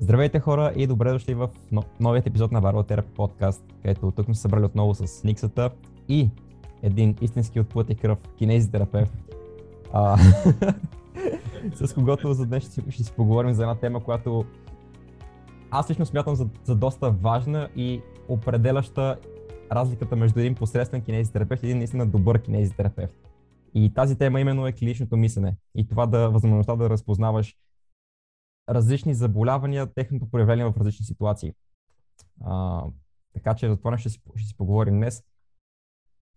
Здравейте хора и добре дошли в новият епизод на Варва Терапи подкаст, където тук сме събрали отново с Никсата и един истински от плът и кръв кинезитерапевт, а, с когото за днес ще, ще си поговорим за една тема, която аз лично смятам за, за доста важна и определяща разликата между един посредствен кинезитерапевт и един наистина добър кинезитерапевт. И тази тема именно е клиничното мислене и това да възможността да разпознаваш различни заболявания, техното проявление в различни ситуации. А, така че за това ще си, ще си поговорим днес.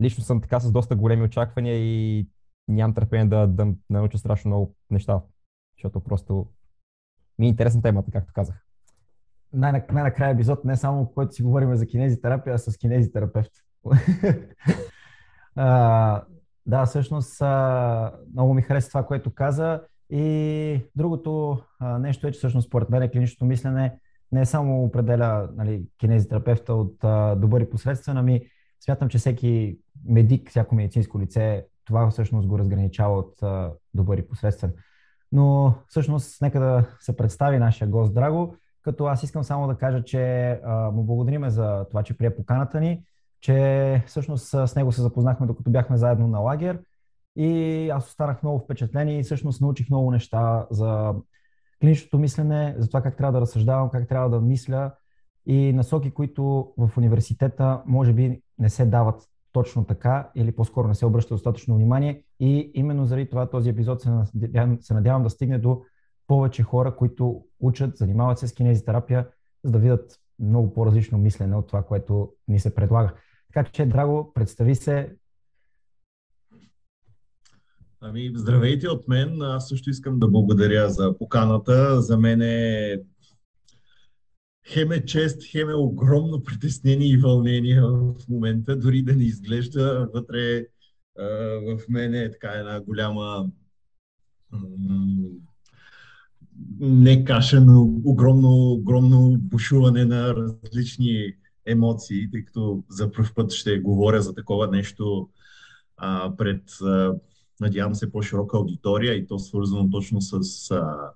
Лично съм така с доста големи очаквания и нямам търпение да, да науча страшно много неща, защото просто ми е интересна темата, както казах. Най-накрая епизод не само който си говорим за кинезитерапия, а с кинезитерапевт. а, да, всъщност много ми хареса това, което каза. И другото а, нещо е, че всъщност според мен клиничното мислене не само определя нали, кинезитерапевта от а, добър и посредствен, ами смятам, че всеки медик, всяко медицинско лице, това всъщност го разграничава от а, добър и посредствен. Но всъщност нека да се представи нашия гост Драго, като аз искам само да кажа, че а, му благодариме за това, че прие поканата ни, че всъщност с него се запознахме докато бяхме заедно на лагер и аз останах много впечатлен и всъщност научих много неща за клиничното мислене, за това как трябва да разсъждавам, как трябва да мисля и насоки, които в университета може би не се дават точно така или по-скоро не се обръща достатъчно внимание и именно заради това този епизод се надявам, се надявам да стигне до повече хора, които учат, занимават се с кинезитерапия, за да видят много по-различно мислене от това, което ни се предлага. Така че, Драго, представи се, Ами, здравейте от мен. Аз също искам да благодаря за поканата. За мен е хем е чест, хем е огромно притеснение и вълнение в момента, дори да не изглежда вътре в мен е така една голяма не каша, но огромно, огромно бушуване на различни емоции, тъй като за първ път ще говоря за такова нещо а, пред а, надявам се, по-широка аудитория и то свързано точно с а,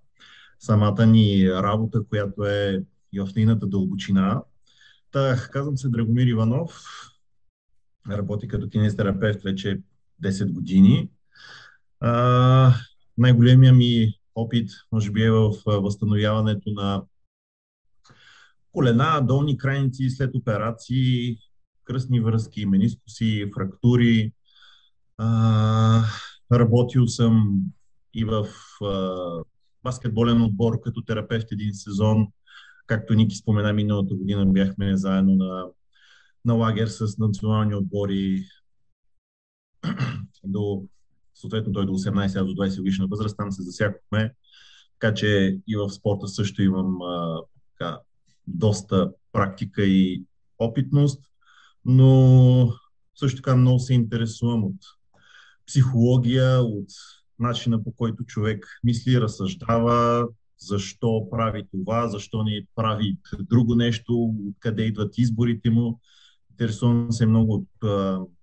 самата ни работа, която е и в нейната дълбочина. Та, казвам се Драгомир Иванов, работи като кинезитерапевт вече 10 години. А, най-големия ми опит, може би, е в възстановяването на колена, долни крайници след операции, кръстни връзки, менискуси, фрактури, а, Работил съм и в а, баскетболен отбор като терапевт един сезон. Както Ники спомена, миналата година бяхме заедно на, на лагер с национални отбори до съответно той до 18, аз до 20 годишна възраст, там се засякохме. Така че и в спорта също имам а, така, доста практика и опитност, но също така много се интересувам от психология, от начина по който човек мисли, разсъждава, защо прави това, защо не прави друго нещо, откъде идват изборите му. Интересувам се много от,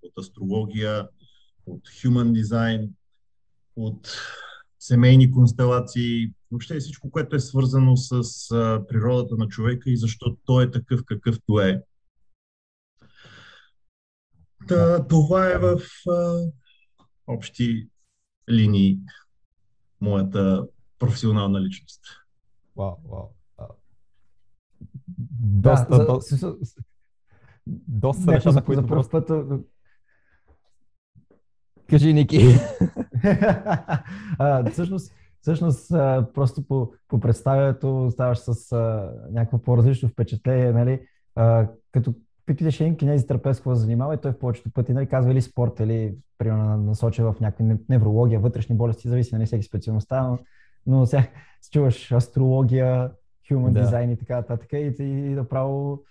от астрология, от human design, от семейни констелации, въобще всичко, което е свързано с а, природата на човека и защо той е такъв какъвто е. Та, това е в общи линии моята професионална личност. Вау, вау. Доста, да, доста, за, доста неща, за които просто... Път... Кажи, Ники. а, всъщност, всъщност просто по, по представянето ставаш с а, някакво по-различно впечатление, нали? А, като питаш един кинези терапевт какво занимава и той в повечето пъти нали, казва или спорт, или примерно насоча в някакви неврология, вътрешни болести, зависи на нали, всеки специалността, но, но сега чуваш астрология, human да. design и така нататък и, и, и направо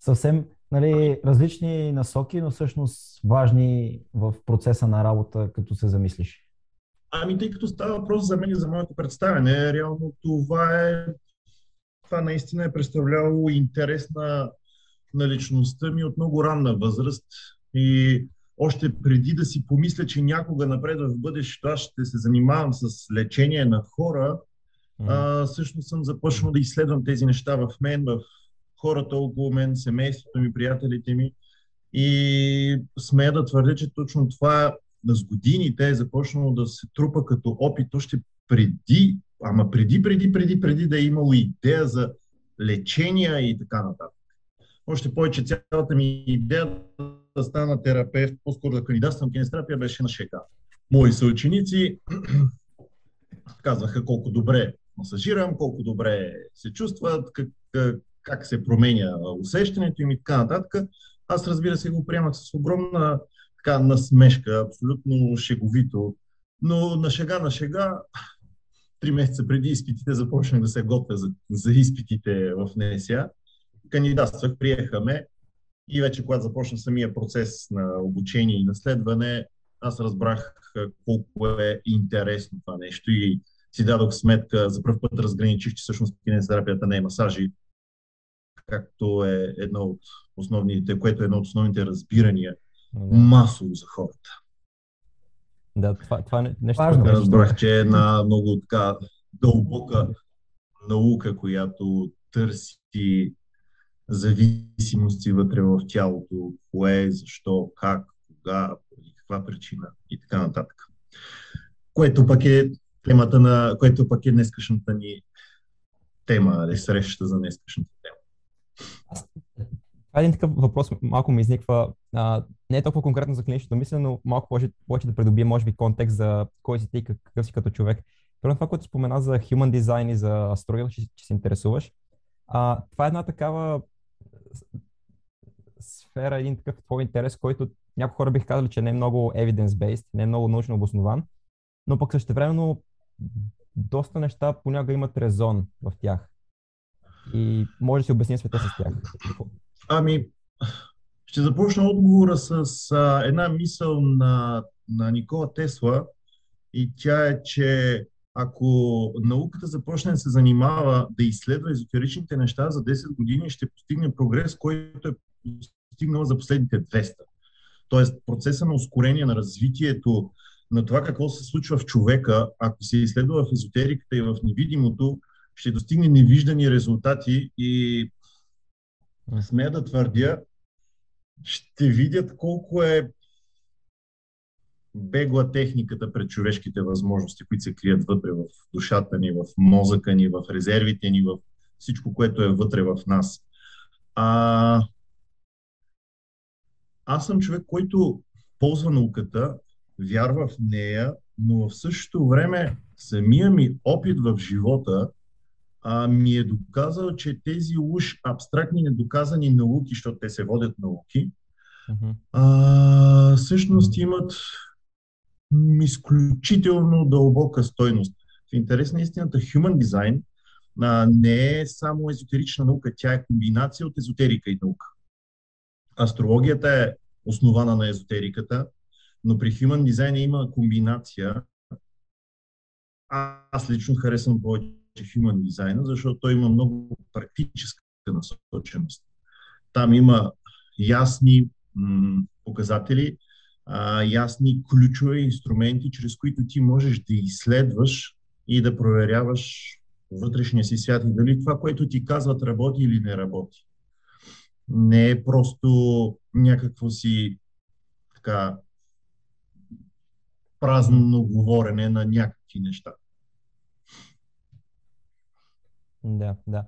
съвсем нали, различни насоки, но всъщност важни в процеса на работа, като се замислиш. Ами, тъй като става въпрос за мен и за моето представяне, реално това е това наистина е представлявало интересна на личността ми от много ранна възраст и още преди да си помисля, че някога напред в бъдещето аз ще се занимавам с лечение на хора, а, всъщност съм започнал да изследвам тези неща в мен, в хората около мен, семейството ми, приятелите ми. И смея да твърдя, че точно това с годините е започнало да се трупа като опит още преди, ама преди, преди, преди, преди да е имало идея за лечения и така нататък. Още повече цялата ми идея да стана терапевт, по-скоро да кандидатствам кинестерапия беше на шега. Мои съученици казваха колко добре масажирам, колко добре се чувстват, как, как се променя усещането им и така нататък. Аз разбира се го приемах с огромна така насмешка, абсолютно шеговито. Но на шега на шега, три месеца преди изпитите започнах да се готвя за, за изпитите в НСА. Кандидатствах, приехаме и вече когато започна самия процес на обучение и наследване, аз разбрах колко е интересно това нещо и си дадох сметка, за първ път разграничих, че всъщност кинезитерапията не е масажи, както е едно от основните, което е едно от основните разбирания да. масово за хората. Да, това, това е нещо. Важно. Разбрах, че е една много така дълбока наука, която търси зависимости вътре в тялото, кое, защо, как, кога, поради каква причина и така нататък. Което пък е темата на, което пък е днескашната ни тема, е срещата за днескашната тема. Това е един такъв въпрос, малко ми изниква. А, не е толкова конкретно за клиничното мислене, но малко повече да придобие, може би, контекст за кой си ти, какъв си като човек. Първо това, което спомена за human design и за астрология, че, че се интересуваш. А, това е една такава сфера, един такъв твой интерес, който някои хора бих казали, че не е много evidence-based, не е много научно обоснован, но пък същевременно доста неща понякога имат резон в тях. И може да си обясня света с тях. Ами, ще започна отговора с а, една мисъл на, на Никола Тесла и тя е, че ако науката започне да се занимава да изследва езотеричните неща за 10 години, ще постигне прогрес, който е постигнал за последните 200. Тоест, процеса на ускорение на развитието на това какво се случва в човека, ако се изследва в езотериката и в невидимото, ще достигне невиждани резултати и смея да твърдя, ще видят колко е бегла техниката пред човешките възможности, които се крият вътре в душата ни, в мозъка ни, в резервите ни, в всичко, което е вътре в нас. А, аз съм човек, който ползва науката, вярва в нея, но в същото време самия ми опит в живота а, ми е доказал, че тези уж абстрактни недоказани науки, защото те се водят науки, а, всъщност имат изключително дълбока стойност. В интерес на истината, Human Design а, не е само езотерична наука, тя е комбинация от езотерика и наука. Астрологията е основана на езотериката, но при Human Design има комбинация. Аз лично харесвам повече Human Design, защото той има много практическа насоченост. Там има ясни м- показатели, а, ясни ключове инструменти, чрез които ти можеш да изследваш и да проверяваш вътрешния си свят и дали това, което ти казват, работи или не работи. Не е просто някакво си така празно говорене на някакви неща. Да, да.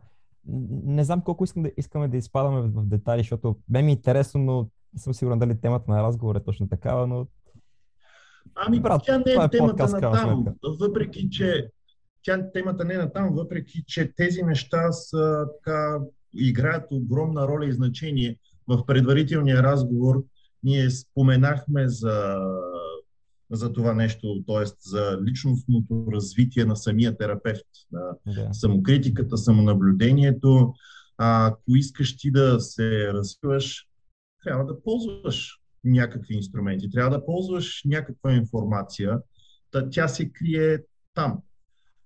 Не знам колко искам да, искаме да изпадаме в, детайли, защото бе ми е интересно, но не съм сигурен дали темата на разговор е точно такава, но... Ами, Брат, тя не е, е темата на там, въпреки че тя темата не е на там, въпреки че тези неща са така, играят огромна роля и значение. В предварителния разговор ние споменахме за за това нещо, т.е. за личностното развитие на самия терапевт, на да. самокритиката, самонаблюдението. А, ако искаш ти да се развиваш, трябва да ползваш някакви инструменти, трябва да ползваш някаква информация, да тя се крие там.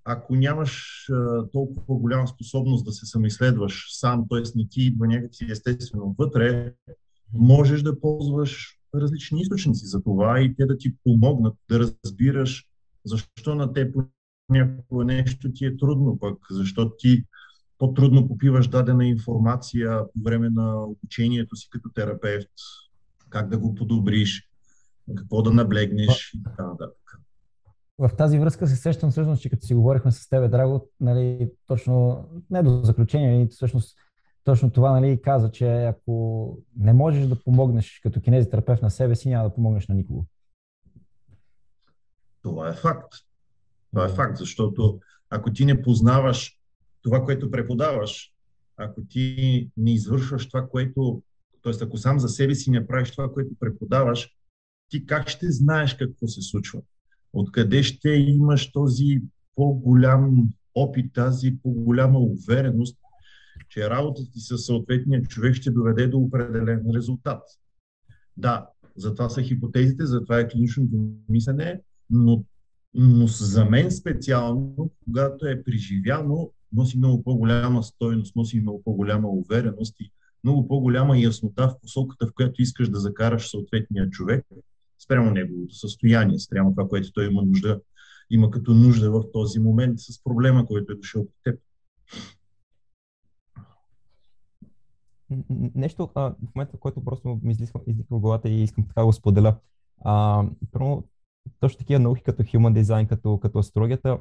Ако нямаш а, толкова голяма способност да се самоизследваш сам, т.е. не ти идва някакси естествено вътре, можеш да ползваш различни източници за това и те да ти помогнат да разбираш защо на по някое нещо ти е трудно пък, защото ти по-трудно попиваш дадена информация по време на обучението си като терапевт, как да го подобриш, какво да наблегнеш и така нататък. В тази връзка се сещам всъщност, че като си говорихме с тебе, Драго, нали, точно не до заключение, всъщност точно това нали, каза, че ако не можеш да помогнеш като кинезитерапевт на себе си, няма да помогнеш на никого. Това е факт. Това е факт, защото ако ти не познаваш това, което преподаваш, ако ти не извършваш това, което, т.е. ако сам за себе си не правиш това, което преподаваш, ти как ще знаеш какво се случва? Откъде ще имаш този по-голям опит, тази по-голяма увереност, че работата ти със съответния човек ще доведе до определен резултат. Да, затова са хипотезите, затова е клиничното мислене, но, но за мен специално, когато е преживяно, носи много по-голяма стойност, носи много по-голяма увереност и много по-голяма яснота в посоката, в която искаш да закараш съответния човек, спрямо неговото състояние, спрямо това, което той има нужда, има като нужда в този момент с проблема, който е дошъл от теб. Нещо а, в момента, който просто ми излиза в главата и искам така да го споделя. А, първо, точно такива науки като Human Design, като, като астрологията,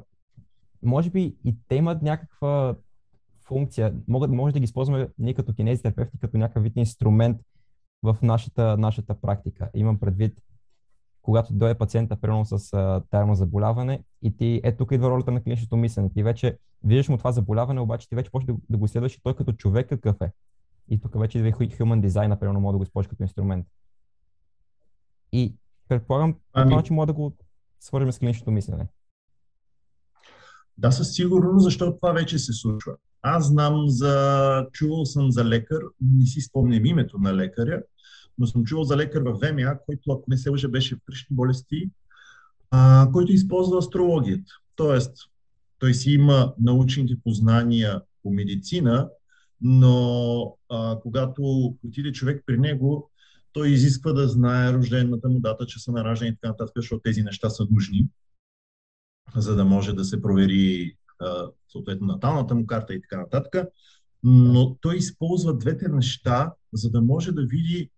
може би и те имат някаква функция. Могат, може да ги използваме ние като кинезитерапевти, като някакъв вид инструмент в нашата, нашата практика. Имам предвид, когато дойде пациента, примерно с а, заболяване и ти, е тук идва ролята на клиничното мислене. Ти вече виждаш му това заболяване, обаче ти вече почваш да, да го следваш и той като човек какъв е. И тук вече идва human design, например, може да го използваш като инструмент. И предполагам, по ами... начин може да го свържем с клиничното мислене. Да, със сигурност, защото това вече се случва. Аз знам за... Чувал съм за лекар, не си спомням името на лекаря, но съм чувал за лекар в ВМА, който, ако не се лъжа, беше в кръщни болести, а, който използва астрологията. Тоест, той си има научните познания по медицина, но а, когато отиде човек при него, той изисква да знае рождената му дата, часа на раждане и така нататък, защото тези неща са нужни, за да може да се провери а, съответно наталната му карта и така нататък. Но той използва двете неща, за да може да види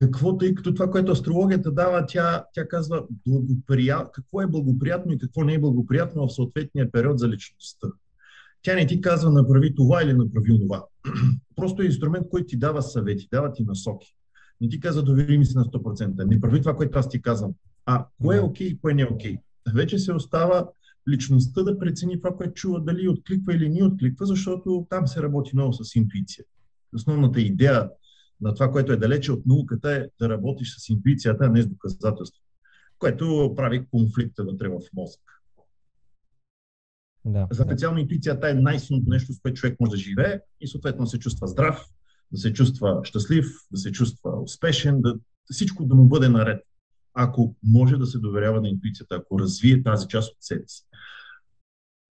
какво, тъй като това, което астрологията дава, тя, тя казва благоприят, какво е благоприятно и какво не е благоприятно в съответния период за личността. Тя не ти казва направи това или направи това. Просто е инструмент, който ти дава съвети, дава ти насоки. Не ти казва довери ми се на 100%. Не прави това, което аз ти казвам. А кое е окей okay и кое не е окей. Okay. Вече се остава личността да прецени това, което чува, дали откликва или не откликва, защото там се работи много с интуиция. Основната идея на това, което е далече от науката е да работиш с интуицията, а не с доказателство, което прави конфликта вътре в мозък. Да, За специално да. интуицията е най-силното нещо, с което човек може да живее и съответно да се чувства здрав, да се чувства щастлив, да се чувства успешен, да всичко да му бъде наред. Ако може да се доверява на интуицията, ако развие тази част от себе си.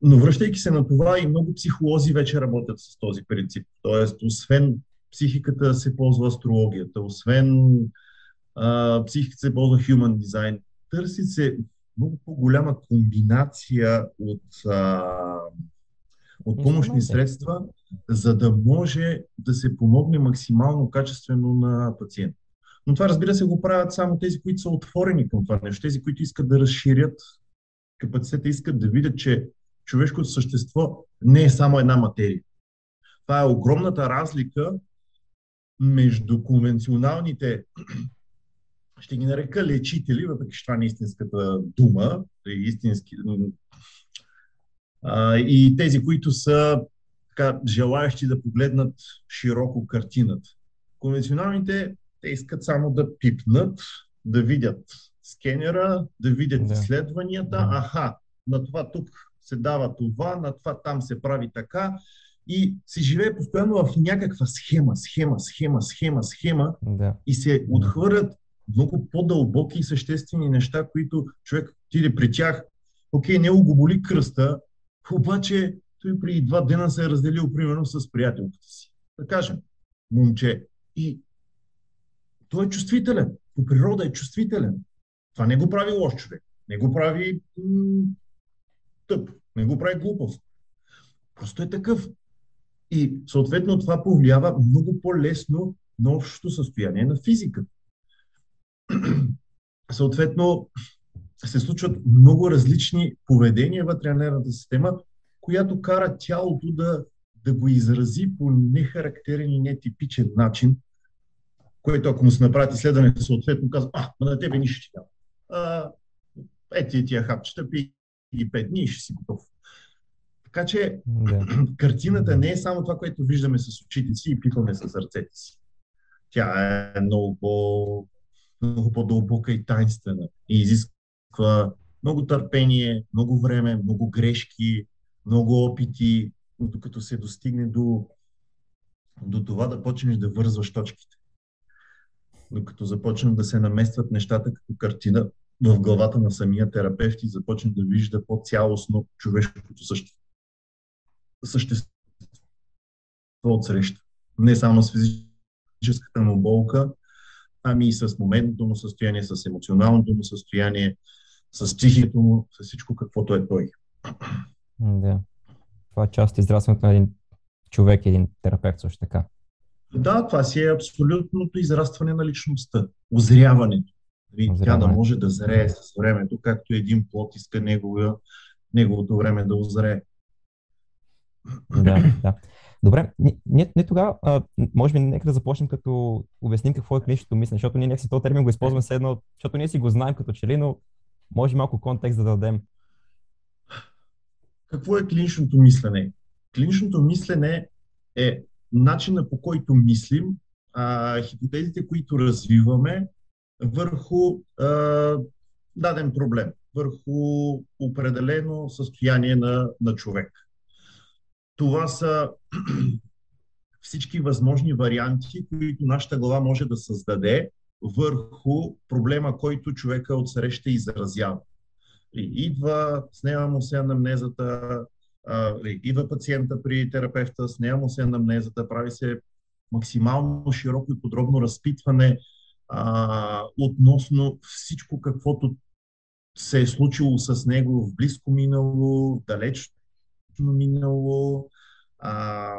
Но връщайки се на това, и много психолози вече работят с този принцип. Тоест, освен психиката се ползва астрологията, освен а, психиката се ползва human design. Търси се много по-голяма комбинация от, а, от помощни средства, за да може да се помогне максимално качествено на пациента. Но това, разбира се, го правят само тези, които са отворени към това нещо, тези, които искат да разширят капацитета, искат да видят, че човешкото същество не е само една материя. Това е огромната разлика между конвенционалните, ще ги нарека лечители, въпреки че това не е истинската дума, е истински, и тези, които са така, желаящи да погледнат широко картината. Конвенционалните, те искат само да пипнат, да видят скенера, да видят да. изследванията. Аха, на това тук се дава това, на това там се прави така и се живее постоянно в някаква схема, схема, схема, схема, схема да. и се отхвърлят много по-дълбоки и съществени неща, които човек отиде при тях. Окей, не го боли кръста, обаче той при два дена се е разделил примерно с приятелката си. Да кажем, момче. И той е чувствителен. По природа е чувствителен. Това не го прави лош човек. Не го прави м- тъп. Не го прави глупав. Просто е такъв. И съответно това повлиява много по-лесно на общото състояние на физиката. съответно се случват много различни поведения вътре на нервната система, която кара тялото да, да го изрази по нехарактерен и нетипичен начин, което ако му се направят изследването, съответно казва, а, на тебе нищо ще няма. Ети тия хапчета, пи ги пет дни и ще си готов. Така че да. картината не е само това, което виждаме с очите си и пипаме с ръцете си. Тя е много, по, много по-дълбока и тайнствена и изисква много търпение, много време, много грешки, много опити, докато се достигне до, до това да почнеш да вързваш точките. Докато започнем да се наместват нещата като картина в главата на самия терапевт и започне да вижда по-цялостно човешкото същество от среща. Не само с физическата му болка, ами и с моментното му състояние, с емоционалното му състояние, с психиката му, с всичко каквото е той. Да. Това е част от израстването на един човек, един терапевт също така. Да, това си е абсолютното израстване на личността, озряването. Озряване. Тя да може да зрее с времето, както един плод иска неговия, неговото време да озрее. Да, да. Добре, ние, ние тогава, а, може би, нека да започнем като обясним какво е клиничното мислене, защото ние някакси този термин го използваме едно, защото ние си го знаем като че ли, но може малко контекст да дадем. Какво е клиничното мислене? Клиничното мислене е начина по който мислим, а, хипотезите, които развиваме върху а, даден проблем, върху определено състояние на, на човек. Това са всички възможни варианти, които нашата глава може да създаде върху проблема, който човека отсреща изразява. Идва, снема му се анамнезата, идва пациента при терапевта, снема му се анамнезата, прави се максимално широко и подробно разпитване а, относно всичко, каквото се е случило с него в близко минало, в далечно минало, а,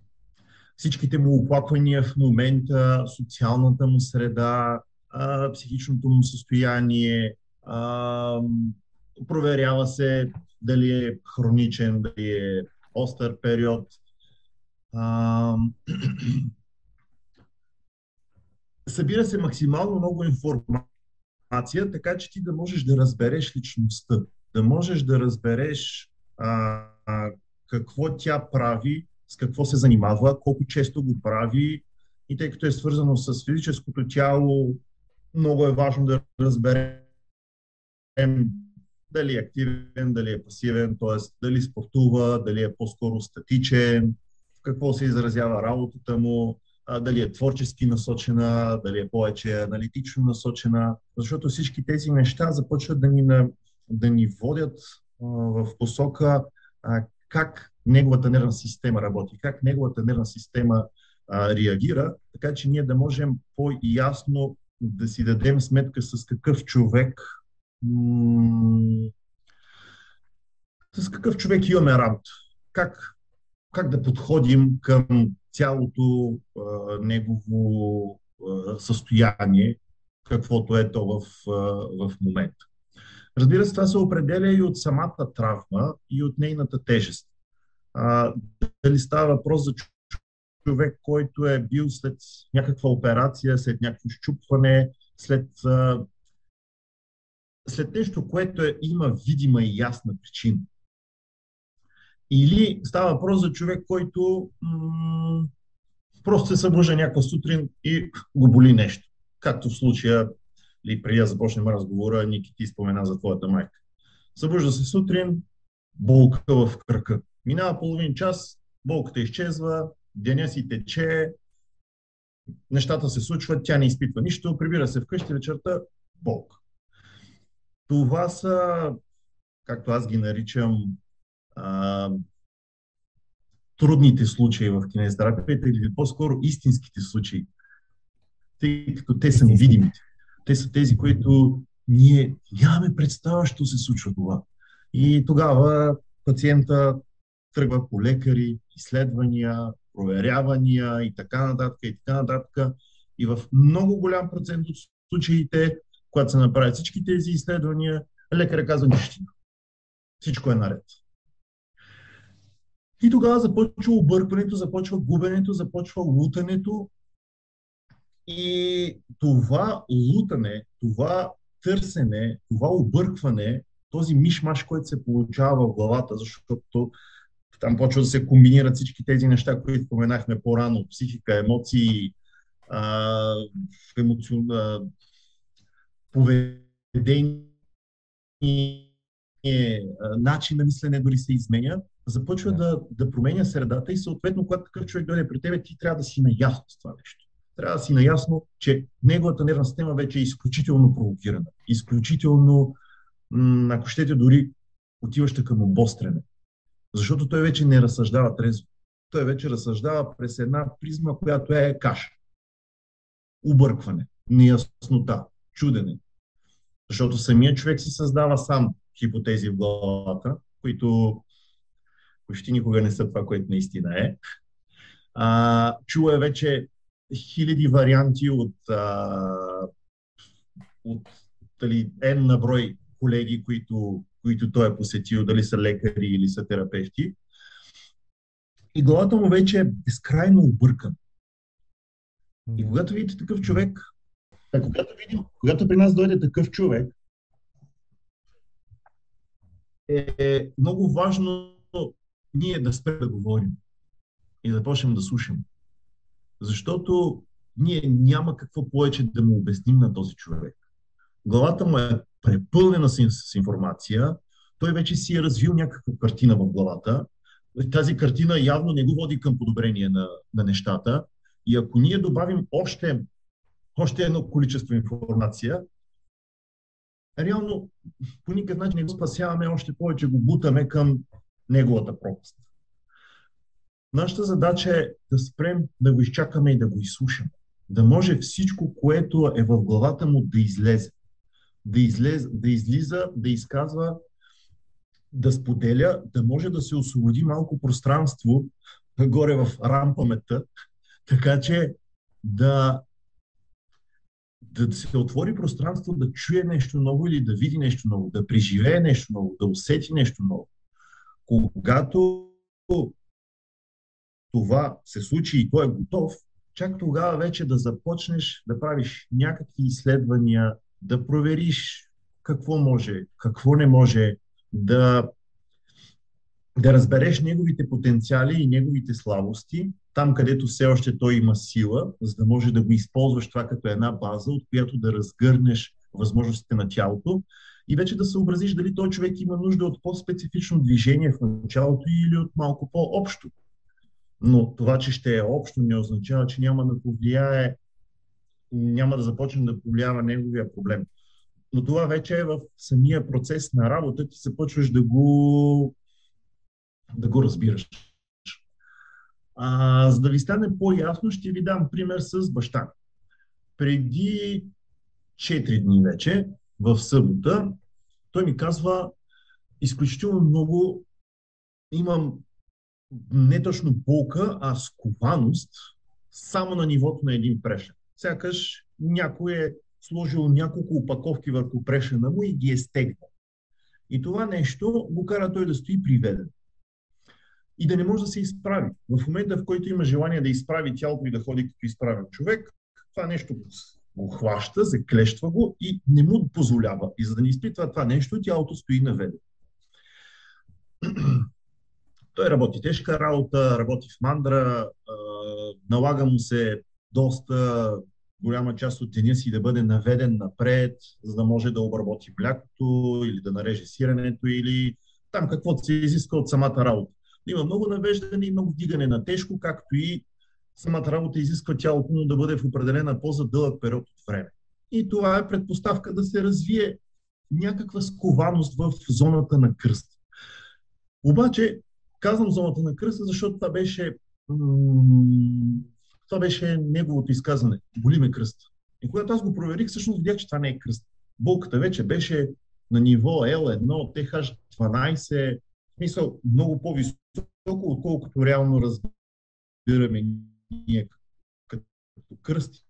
всичките му оплаквания в момента, социалната му среда, а, психичното му състояние, а, проверява се дали е хроничен, дали е остър период. А, събира се максимално много информация, така че ти да можеш да разбереш личността, да можеш да разбереш а, а, какво тя прави, с какво се занимава, колко често го прави и тъй като е свързано с физическото тяло, много е важно да разберем дали е активен, дали е пасивен, т.е. дали спортува, дали е по-скоро статичен, в какво се изразява работата му, дали е творчески насочена, дали е повече аналитично насочена, защото всички тези неща започват да ни, да ни водят в посока как неговата нервна система работи, как неговата нервна система реагира, така че ние да можем по-ясно да си дадем сметка с какъв човек с какъв човек имаме работа, как, как да подходим към цялото а, негово а, състояние, каквото е то в, а, в момента. Разбира се, това се определя и от самата травма и от нейната тежест. А, дали става въпрос за човек, който е бил след някаква операция, след някакво щупване, след, а, след нещо, което е, има видима и ясна причина. Или става въпрос за човек, който м- просто се събужда някаква сутрин и го боли нещо. Както в случая или преди да започнем разговора, Ники ти спомена за твоята майка. Събужда се сутрин, болка в кръка. Минава половин час, болката изчезва, деня си тече, нещата се случват, тя не изпитва нищо, прибира се вкъщи вечерта, болка. Това са, както аз ги наричам, а, трудните случаи в кинезитерапията или по-скоро истинските случаи, тъй като те са невидимите. Те са тези, които ние нямаме представа, що се случва това. И тогава пациента тръгва по лекари, изследвания, проверявания и така нататък и така нататък. И в много голям процент от случаите, когато се направят всички тези изследвания, лекаря казва нищо. Всичко е наред. И тогава започва объркването, започва губенето, започва лутането. И това лутане, това търсене, това объркване, този мишмаш, който се получава в главата, защото там почва да се комбинират всички тези неща, които споменахме по-рано. Психика, емоции, а, емоцион... а, поведение, начин на мислене дори се изменя, започва да. да, да променя средата и съответно, когато такъв човек дойде при тебе, ти трябва да си наясно с това нещо. Трябва да си наясно, че неговата нервна система вече е изключително провокирана, изключително, ако щете, дори отиваща към обострене. Защото той вече не разсъждава трезво. Той вече разсъждава през една призма, която е каша. Объркване, неяснота, чудене. Защото самият човек си създава сам хипотези в главата, които почти никога не са това, което наистина е. А, чува е вече хиляди варианти от, а, от дали, N на брой колеги, които които той е посетил, дали са лекари или са терапевти. И главата му вече е безкрайно объркан. И когато видите такъв човек, а когато, видим, когато при нас дойде такъв човек, е, е много важно ние да спрем да говорим и да почнем да слушаме. Защото ние няма какво повече да му обясним на този човек. Главата му е препълнена с, с информация, той вече си е развил някаква картина в главата. Тази картина явно не го води към подобрение на, на нещата. И ако ние добавим още, още едно количество информация, реално по никакъв начин не го спасяваме, още повече го бутаме към неговата пропаст. Нашата задача е да спрем да го изчакаме и да го изслушаме. Да може всичко, което е в главата му да излезе да, излез, да излиза, да изказва, да споделя, да може да се освободи малко пространство горе в рампамета, така че да, да се отвори пространство да чуе нещо ново или да види нещо ново, да преживее нещо ново, да усети нещо ново. Когато това се случи и той е готов, чак тогава вече да започнеш да правиш някакви изследвания, да провериш какво може, какво не може, да, да разбереш неговите потенциали и неговите слабости, там където все още той има сила, за да може да го използваш това като една база, от която да разгърнеш възможностите на тялото и вече да съобразиш дали той човек има нужда от по-специфично движение в началото или от малко по-общо. Но това, че ще е общо, не означава, че няма да повлияе няма да започне да повлиява неговия проблем. Но това вече е в самия процес на работа, ти започваш да го, да го разбираш. А, за да ви стане по-ясно, ще ви дам пример с баща. Преди 4 дни вече, в събота, той ми казва, изключително много имам не точно болка, а скованост само на нивото на един прешен сякаш някой е сложил няколко опаковки върху прешена му и ги е стегнал. И това нещо го кара той да стои приведен. И да не може да се изправи. В момента, в който има желание да изправи тялото и да ходи като изправен човек, това нещо го хваща, заклещва го и не му позволява. И за да не изпитва това нещо, тялото стои наведено. Той работи тежка работа, работи в мандра, налага му се доста голяма част от деня си да бъде наведен напред, за да може да обработи млякото или да нареже сиренето или там каквото се изиска от самата работа. Има много навеждане и много вдигане на тежко, както и самата работа изисква тялото му да бъде в определена по-задълъг период от време. И това е предпоставка да се развие някаква скованост в зоната на кръст. Обаче, казвам зоната на кръста, защото това беше това беше неговото изказване. Боли ме кръст. И когато аз го проверих, всъщност видях, че това не е кръст. Болката вече беше на ниво L1, TH12, в смисъл много по-високо, отколкото реално разбираме ние като кръсти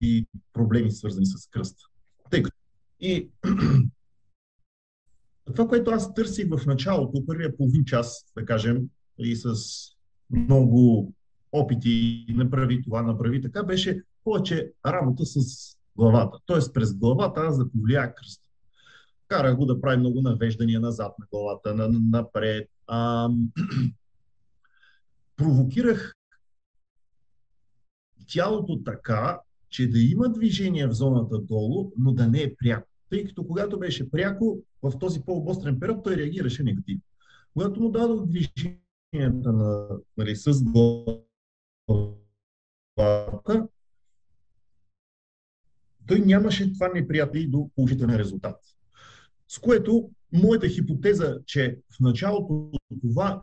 и проблеми свързани с кръста. Тъй като и това, което аз търсих в началото, първия половин час, да кажем, и с много опити, направи това, направи така, беше повече работа с главата. Тоест през главата аз да повлия кръста. Карах го да прави много навеждания назад на главата, на, напред. А, провокирах тялото така, че да има движение в зоната долу, но да не е пряко. Тъй като когато беше пряко, в този по-обострен период той реагираше негативно. Когато му дадох движенията на, нали, с главата, той нямаше това неприятел и до положителен резултат. С което моята хипотеза, че в началото това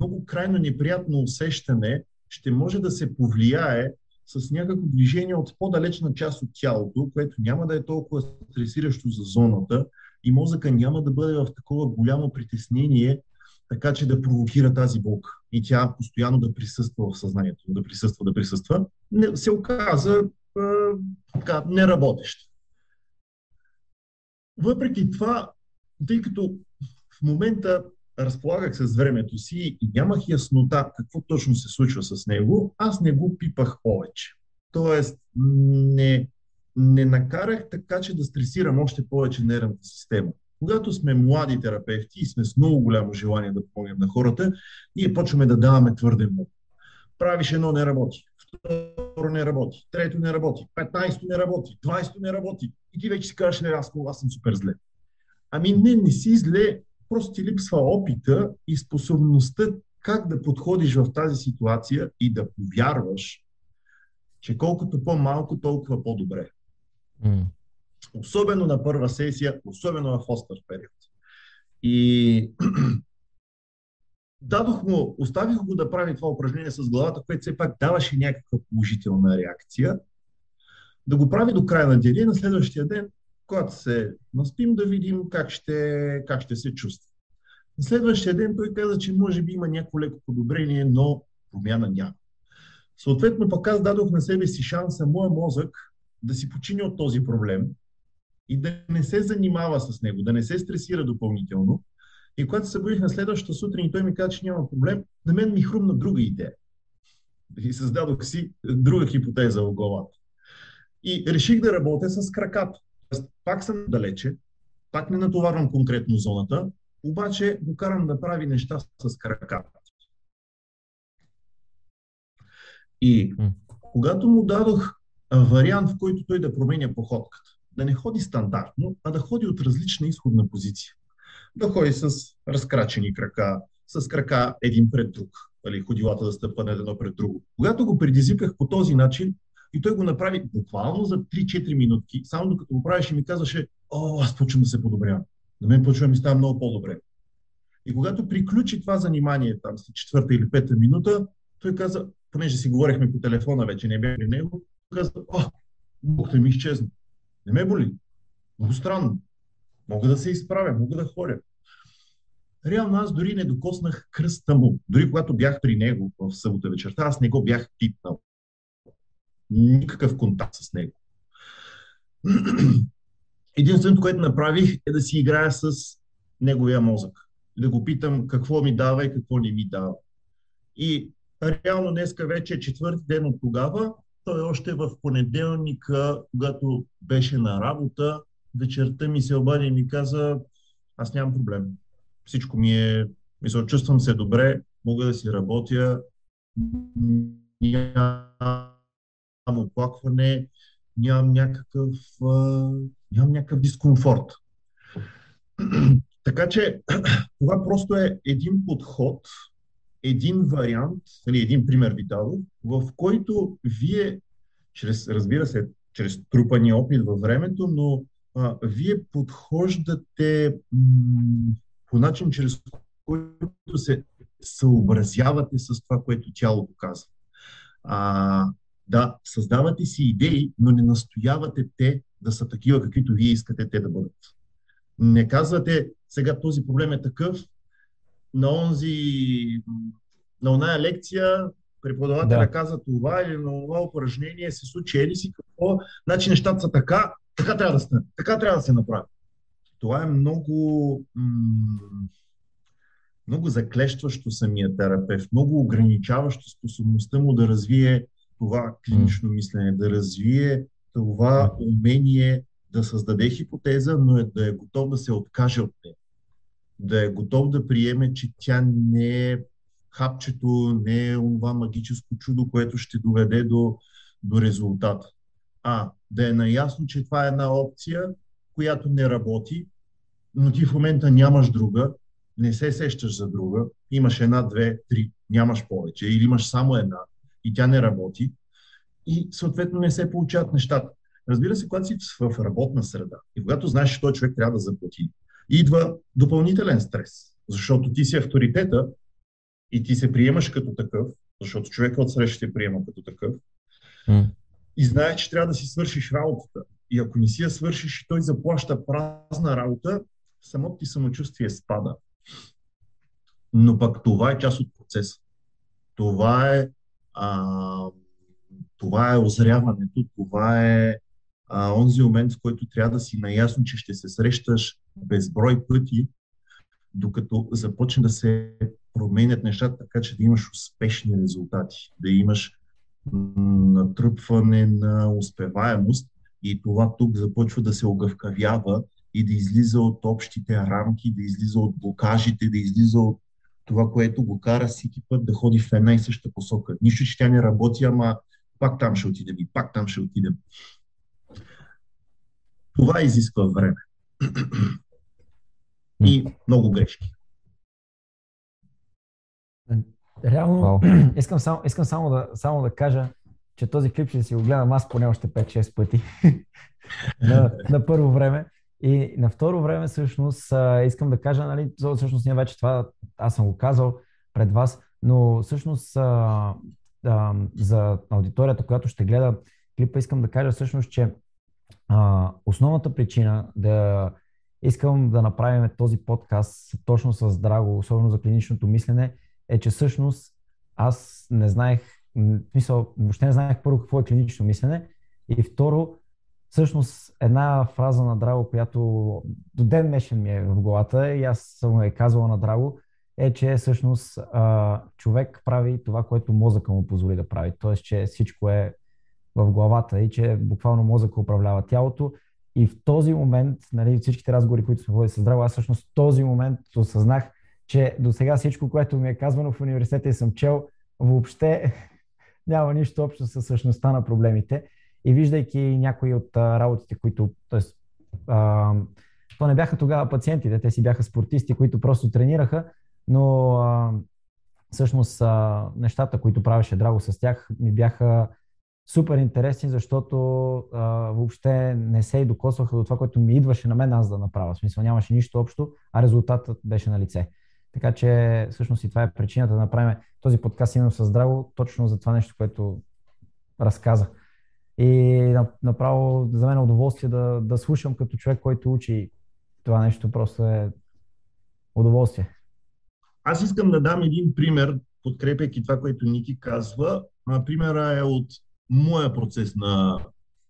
много крайно неприятно усещане ще може да се повлияе с някакво движение от по-далечна част от тялото, което няма да е толкова стресиращо за зоната и мозъка няма да бъде в такова голямо притеснение, така че да провокира тази болка. И тя постоянно да присъства в съзнанието, да присъства, да присъства, не, се оказа е, така, неработеща. Въпреки това, тъй като в момента разполагах с времето си и нямах яснота какво точно се случва с него, аз не го пипах повече. Тоест, не, не накарах така, че да стресирам още повече нервната система. Когато сме млади терапевти и сме с много голямо желание да помогнем на хората, ние почваме да даваме твърде много. Правиш едно, не работи. Второ не работи. Трето не работи. Петнайсто не работи. Двайсто не работи. И ти вече си кажеш, не, аз, аз съм супер зле. Ами не, не си зле, просто ти липсва опита и способността как да подходиш в тази ситуация и да повярваш, че колкото по-малко, толкова по-добре. Mm. Особено на първа сесия, особено в остър период. И дадох му, оставих го да прави това упражнение с главата, което все пак даваше някаква положителна реакция, да го прави до края на деня на следващия ден когато се наспим, да видим как ще, как ще се чувства. На следващия ден той каза, че може би има някакво леко подобрение, но промяна няма. Съответно, пък аз дадох на себе си шанса моя мозък да си почини от този проблем и да не се занимава с него, да не се стресира допълнително. И когато се събудих на следващата сутрин и той ми каза, че няма проблем, на мен ми хрумна друга идея. И създадох си друга хипотеза в главата. И реших да работя с краката. Пак съм далече, пак не натоварвам конкретно зоната, обаче го карам да прави неща с краката. И когато му дадох вариант, в който той да променя походката, да не ходи стандартно, а да ходи от различна изходна позиция. Да ходи с разкрачени крака, с крака един пред друг, нали, ходилата да стъпва едно пред друго. Когато го предизвиках по този начин, и той го направи буквално за 3-4 минутки, само докато го правеше ми казваше, о, аз почвам да се подобрявам. На мен почва ми става много по-добре. И когато приключи това занимание, там след четвърта или пета минута, той каза, понеже си говорихме по телефона, вече не бях при него, каза, о, Бог ми изчезна. Не ме боли. Много странно. Мога да се изправя, мога да ходя. Реално аз дори не докоснах кръста му. Дори когато бях при него в събота вечерта, аз не го бях пипнал никакъв контакт с него. Единственото, което направих е да си играя с неговия мозък. Да го питам какво ми дава и какво не ми дава. И реално днеска вече е четвърти ден от тогава. Той още в понеделника, когато беше на работа, вечерта ми се обади и ми каза, аз нямам проблем. Всичко ми е, мисля, чувствам се добре, мога да си работя, нямам оплакване, нямам някакъв, нямам някакъв дискомфорт. така че това просто е един подход, един вариант, нали, един пример ви дадох, в който вие, чрез, разбира се, чрез трупания опит във времето, но а, вие подхождате м- по начин, чрез който се съобразявате с това, което тялото казва. А, да, създавате си идеи, но не настоявате те да са такива, каквито вие искате те да бъдат. Не казвате, сега този проблем е такъв, на онзи, на оная лекция преподавателя да. каза това или на това упражнение се случи ели си какво, значи нещата са така, така трябва да стане, така трябва да се направи. Това е много, много заклещващо самия терапевт, много ограничаващо способността му да развие това клинично мислене, да развие това умение да създаде хипотеза, но е да е готов да се откаже от нея. Да е готов да приеме, че тя не е хапчето, не е това магическо чудо, което ще доведе до, до резултата. А да е наясно, че това е една опция, която не работи, но ти в момента нямаш друга, не се сещаш за друга, имаш една, две, три, нямаш повече, или имаш само една и тя не работи, и съответно не се получават нещата. Разбира се, когато си в работна среда и когато знаеш, че този човек трябва да заплати, идва допълнителен стрес, защото ти си авторитета и ти се приемаш като такъв, защото човека от среща те приема като такъв, mm. и знаеш, че трябва да си свършиш работата. И ако не си я свършиш и той заплаща празна работа, самото ти самочувствие спада. Но пък това е част от процеса. Това е, а, това е озряването, това е а, онзи момент, в който трябва да си наясно, че ще се срещаш безброй пъти, докато започне да се променят нещата, така че да имаш успешни резултати, да имаш натръпване на успеваемост и това тук започва да се огъвкавява и да излиза от общите рамки, да излиза от блокажите, да излиза от това, което го кара всеки път да ходи в една и съща посока. Нищо, че тя не работи, ама пак там ще отидем и пак там ще отидем. Това изисква време. и много грешки. Реално, wow. искам, само, искам само, да, само да кажа, че този клип ще си го гледам аз поне още 5-6 пъти на, на първо време. И на второ време, всъщност, искам да кажа, нали, всъщност ние вече това, аз съм го казал пред вас, но всъщност а, а, за аудиторията, която ще гледа клипа, искам да кажа всъщност, че а, основната причина да искам да направим този подкаст точно с Драго, особено за клиничното мислене, е, че всъщност аз не знаех, мисъл, въобще не знаех първо какво е клинично мислене и второ, всъщност една фраза на Драго, която до ден днешен ми е в главата и аз съм е казвала на Драго, е, че всъщност човек прави това, което мозъка му позволи да прави. Тоест, че всичко е в главата и че буквално мозъка управлява тялото. И в този момент, нали, всичките разговори, които сме водили с Драго, аз всъщност в този момент осъзнах, че до сега всичко, което ми е казвано в университета и съм чел, въобще няма нищо общо с същността на проблемите. И виждайки някои от работите, които, т.е. то не бяха тогава пациентите, те си бяха спортисти, които просто тренираха, но а, всъщност а, нещата, които правеше Драго с тях, ми бяха супер интересни, защото а, въобще не се и докосваха до това, което ми идваше на мен аз да направя. В смисъл нямаше нищо общо, а резултатът беше на лице. Така че всъщност и това е причината да направим този подкаст именно с Драго, точно за това нещо, което разказа. И направо за мен е удоволствие да, да слушам като човек, който учи това нещо, просто е удоволствие. Аз искам да дам един пример, подкрепяйки това, което Ники казва. Примера е от моя процес на,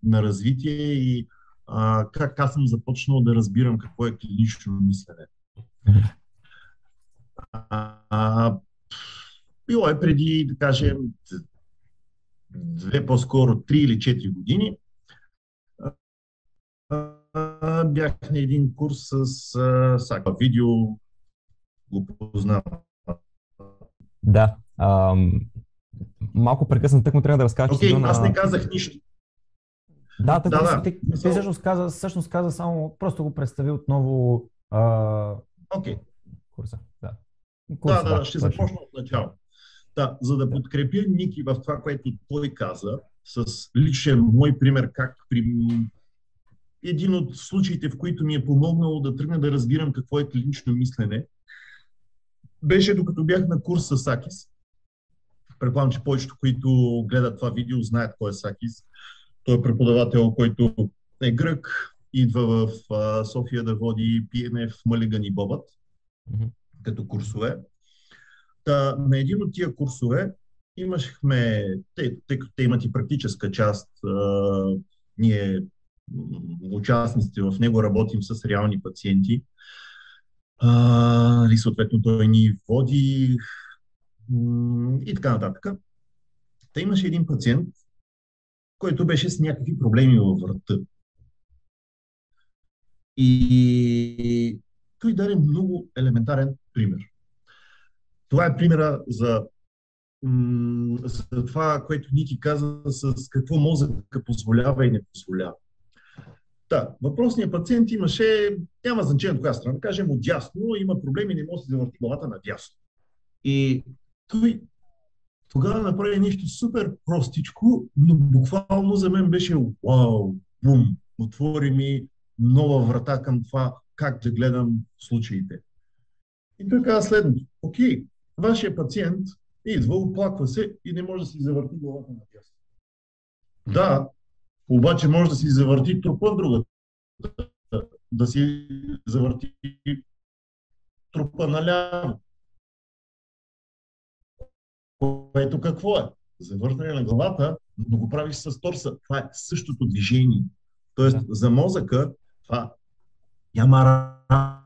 на развитие и а, как аз съм започнал да разбирам какво е клинично мислене. А, а, било е преди, да кажем, две по-скоро, три или четири години. А, бях на един курс с а, Саква видео, го познавам. Да. Ам, малко прекъснат, тък му трябва да разкажа. Окей, okay, аз не казах нищо. Да, така да, да. Ти, ти всъщност каза, всъщност каза само, просто го представи отново а... okay. курса. Да. Да, да, да, ще точно. започна от начало. Да, за да подкрепя Ники в това, което той каза, с личен мой пример, как при един от случаите, в които ми е помогнало да тръгна да разбирам какво е клинично мислене, беше докато бях на курс с Акис. Предполагам, че повечето, които гледат това видео, знаят кой е Сакис. Той е преподавател, който е грък, идва в София да води PNF Малиган и Бобът Мгм. Като курсове. Та, на един от тия курсове имахме, тъй, като те имат и практическа част, а, ние участниците в него работим с реални пациенти. А, и съответно той ни води и така нататък. Та имаше един пациент, който беше с някакви проблеми във врата. И той даде много елементарен пример. Това е примера за, за това, което Ники каза, с какво мозъка позволява и не позволява. Да, въпросният пациент имаше, няма значение от коя страна, кажем от дясно, има проблеми, не може да се главата на дясно. И той тогава направи нещо супер простичко, но буквално за мен беше вау, бум, отвори ми нова врата към това как да гледам случаите. И той каза следното. Окей, вашия пациент идва, оплаква се и не може да си завърти главата на дясно. Да, обаче може да си завърти трупа в другата. Да си завърти трупа наляво. Което какво е? Завъртане на главата, но го правиш с торса. Това е същото движение. Тоест, за мозъка това няма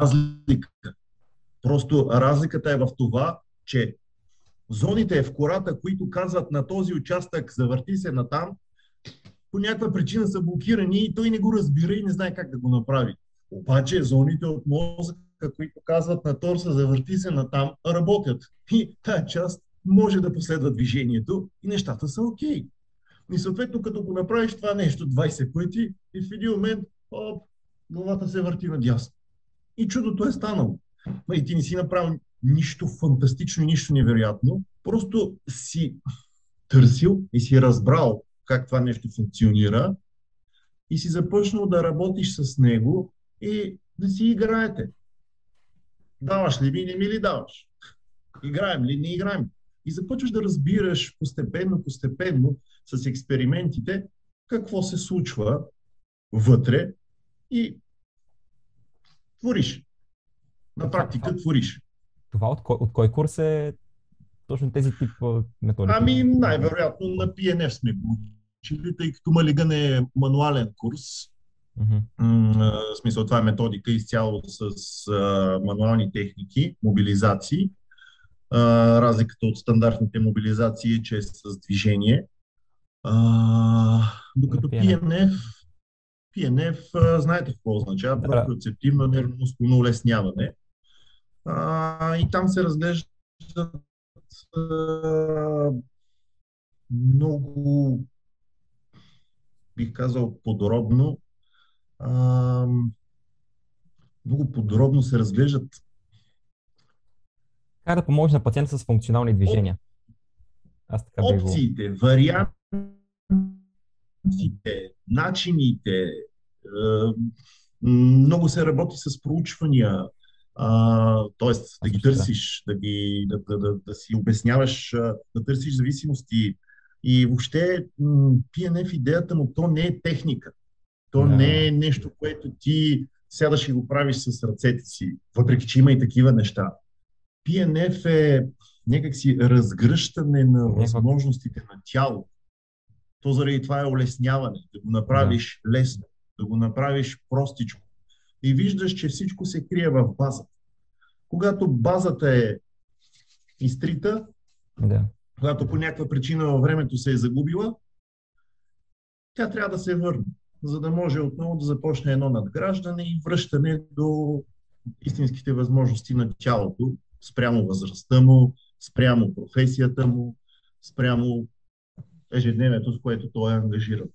разлика. Просто разликата е в това, че зоните в кората, които казват на този участък завърти се на там, по някаква причина са блокирани и той не го разбира и не знае как да го направи. Обаче зоните от мозъка, които казват на торса завърти се на там, работят. И тая част може да последва движението и нещата са окей. И съответно, като го направиш това нещо 20 пъти и в един момент оп, главата се върти надясно. И чудото е станало. И ти не си направил нищо фантастично, нищо невероятно. Просто си търсил и си разбрал как това нещо функционира и си започнал да работиш с него и да си играете. Даваш ли ми, не ми ли даваш? Играем ли, не играем. И започваш да разбираш постепенно, постепенно с експериментите какво се случва вътре и твориш. На практика твориш. Това от кой, от кой курс е точно тези тип методики? Ами най-вероятно на PNF сме го учили, тъй като Малиган е мануален курс. А, В смисъл това е методика изцяло с а, мануални техники, мобилизации. А, разликата от стандартните мобилизации е, че е с движение. А, докато PNF. А, знаете какво означава? Да. Проприоцептивно нервно-мускулно улесняване. А, и там се разглеждат а, много, бих казал, подробно. А, много подробно се разглеждат Как да помогнеш на пациента с функционални движения? Аз така бих го... вариантите, начините. е, Много се работи с проучвания, т.е. да ги търсиш, да, ги, да, да, да, да си обясняваш, да търсиш зависимости. И въобще PNF идеята му, то не е техника. То не е нещо, което ти сядаш и го правиш с ръцете си, въпреки че има и такива неща. PNF е някакси разгръщане на Някаква- възможностите на тяло. То заради това е улесняване, да го направиш лесно, да го направиш простичко. И виждаш, че всичко се крие в базата. Когато базата е изтрита, Да. когато по някаква причина във времето се е загубила, тя трябва да се върне, за да може отново да започне едно надграждане и връщане до истинските възможности на тялото, спрямо възрастта му, спрямо професията му, спрямо ежедневието, с което той е ангажиран.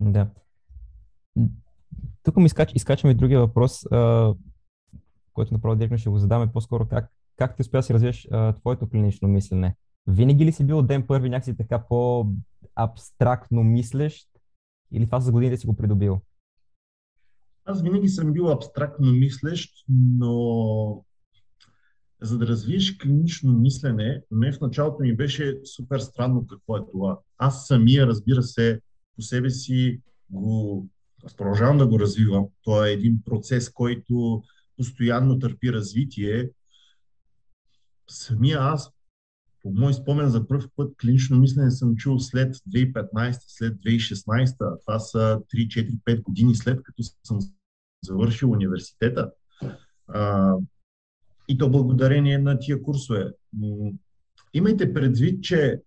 Да. Тук ми изкач, изкачваме другия въпрос, а, който направо директно ще го задаме по-скоро как, как ти успя да си развиеш а, твоето клинично мислене? Винаги ли си бил ден първи някакси така по-абстрактно мислещ или това с годините си го придобил? Аз винаги съм бил абстрактно мислещ, но за да развиеш клинично мислене, мен в началото ми беше супер странно какво е това. Аз самия, разбира се, по себе си го аз продължавам да го развивам. Това е един процес, който постоянно търпи развитие. Самия аз, по мой спомен за първ път, клинично мислене съм чул след 2015, след 2016. Това са 3, 4, 5 години след като съм завършил университета. И то благодарение на тия курсове. Имайте предвид, че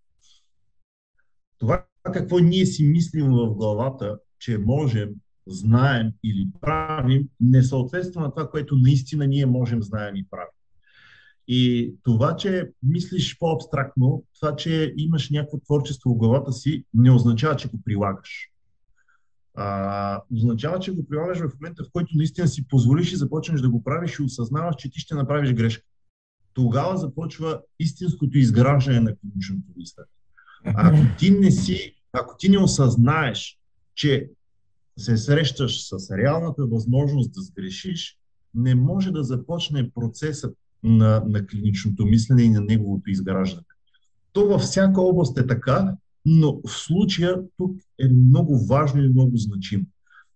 това какво ние си мислим в главата, че можем, знаем или правим, не съответства на това, което наистина ние можем, знаем и правим. И това, че мислиш по-абстрактно, това, че имаш някакво творчество в главата си, не означава, че го прилагаш. А, означава, че го прилагаш в момента, в който наистина си позволиш и започнеш да го правиш и осъзнаваш, че ти ще направиш грешка. Тогава започва истинското изграждане на клиничното мислене. Ако ти не си, ако ти не осъзнаеш, че се срещаш с реалната възможност да сгрешиш, не може да започне процесът на, на клиничното мислене и на неговото изграждане. То във всяка област е така, но в случая тук е много важно и много значимо.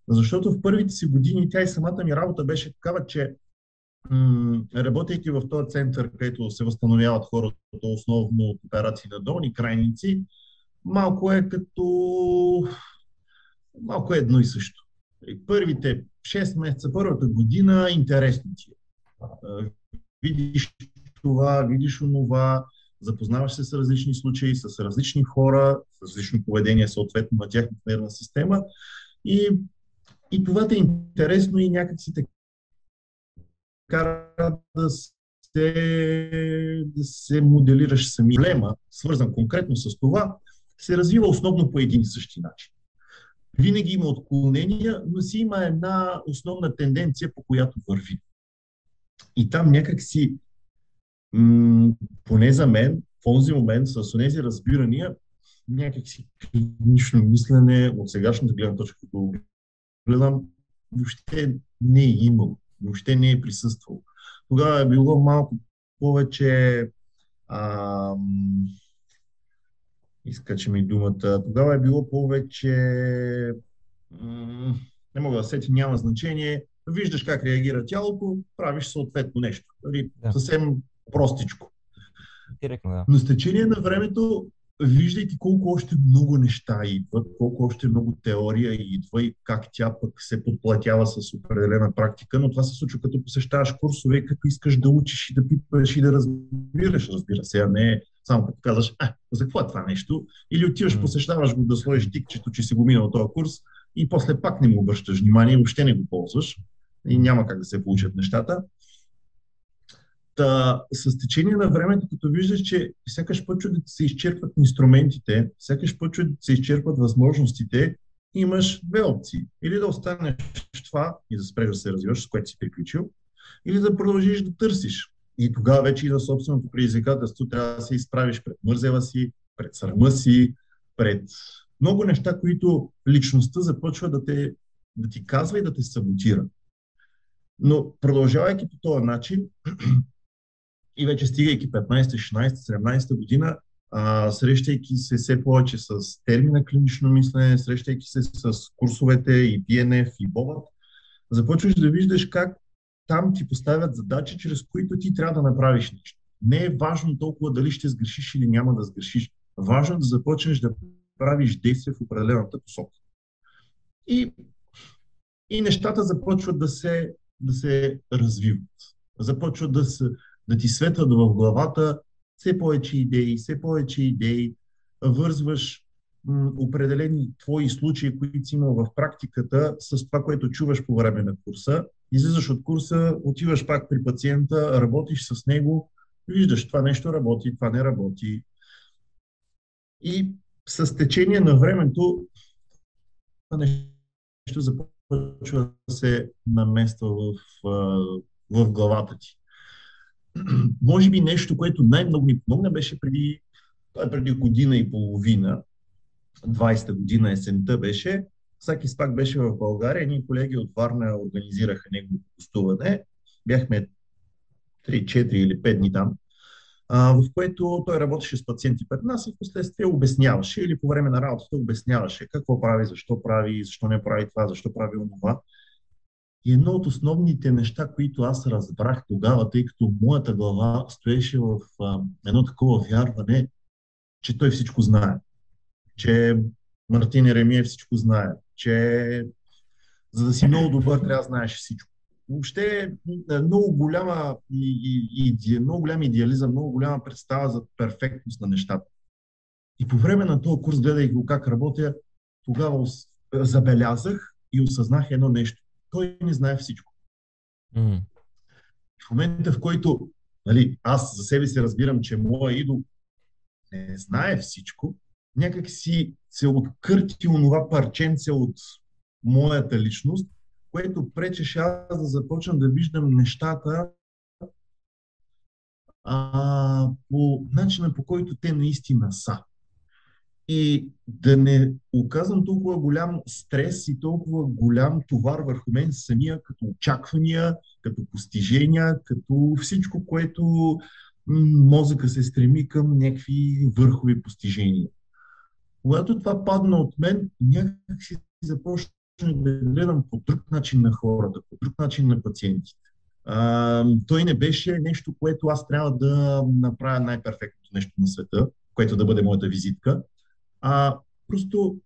Защото в първите си години тя и самата ми работа беше такава, че м- работейки в този център, където се възстановяват хората основно от операции на долни крайници, малко е като малко е едно и също. Първите 6 месеца, първата година, интересно ти е. Видиш това, видиш онова, запознаваш се с различни случаи, с различни хора, с различно поведение съответно на тяхната нервна система и, и това те е интересно и някак си те кара да се, да се моделираш сами. Проблема, свързан конкретно с това, се развива основно по един и същи начин. Винаги има отклонения, но си има една основна тенденция, по която върви. И там някак си, м- поне за мен, в този момент, с тези разбирания, някак си клинично мислене от сегашната гледна точка, като гледам, въобще не е имало, въобще не е присъствало. Тогава е било малко повече а, изкача ми думата. Тогава е било повече... Не мога да сети, няма значение. Виждаш как реагира тялото, правиш съответно нещо. Нали, да. Съвсем простичко. Директно, да. Но с течение на времето, виждайки колко още много неща идват, колко още много теория идва и как тя пък се подплатява с определена практика, но това се случва като посещаваш курсове, като искаш да учиш и да пипаш и да разбираш, разбира се, а не само като казваш, а, за какво е това нещо? Или отиваш, посещаваш го да сложиш дикчето, че си го минал този курс и после пак не му обръщаш внимание въобще не го ползваш и няма как да се получат нещата. Та, с течение на времето, като виждаш, че сякаш да се изчерпват инструментите, сякаш да се изчерпват възможностите, имаш две опции. Или да останеш това и да спреш да се развиваш, с което си приключил, или да продължиш да търсиш. И тогава вече и на собственото предизвикателство трябва да се изправиш пред мързела си, пред срама си, пред много неща, които личността започва да, те, да ти казва и да те саботира. Но продължавайки по този начин и вече стигайки 15, 16, 17 година, а, срещайки се все повече с термина клинично мислене, срещайки се с курсовете и PNF и БОВАТ, започваш да виждаш как там ти поставят задачи, чрез които ти трябва да направиш нещо. Не е важно толкова дали ще сгрешиш или няма да сгрешиш. Важно е да започнеш да правиш действия в определената посока. И, и нещата започват да се, да се развиват. Започват да, се, да ти светват в главата все повече идеи, все повече идеи. Вързваш м, определени твои случаи, които си имал в практиката, с това, което чуваш по време на курса излизаш от курса, отиваш пак при пациента, работиш с него, виждаш това нещо работи, това не работи. И с течение на времето това нещо започва да се намества в, в главата ти. Може би нещо, което най-много ми помогна, беше преди, преди година и половина, 20-та година есента беше, Сакис пак беше в България. Ние колеги от Варна организираха неговото гостуване. Бяхме 3-4 или 5 дни там, в което той работеше с пациенти пред нас и в последствие обясняваше или по време на работата обясняваше какво прави, защо прави, защо не прави това, защо прави това. И едно от основните неща, които аз разбрах тогава, тъй като моята глава стоеше в а, едно такова вярване, че той всичко знае. Че Мартин Еремия всичко знае. Че за да си много добър, трябва да знаеш всичко. Въобще е много голяма, и, и, и, много голям идеализъм, много голяма представа за перфектност на нещата. И по време на този курс, гледайки го как работя, тогава забелязах и осъзнах едно нещо той не знае всичко. Mm. В момента, в който нали, аз за себе си разбирам, че моя идол не знае всичко, някак си се откърти онова парченце от моята личност, което пречеше аз да започна да виждам нещата а, по начина по който те наистина са и да не оказвам толкова голям стрес и толкова голям товар върху мен самия, като очаквания, като постижения, като всичко, което мозъка се стреми към някакви върхови постижения. Когато това падна от мен, някак си започна да гледам по друг начин на хората, по друг начин на пациентите. А, той не беше нещо, което аз трябва да направя най-перфектното нещо на света, което да бъде моята визитка, а, просто,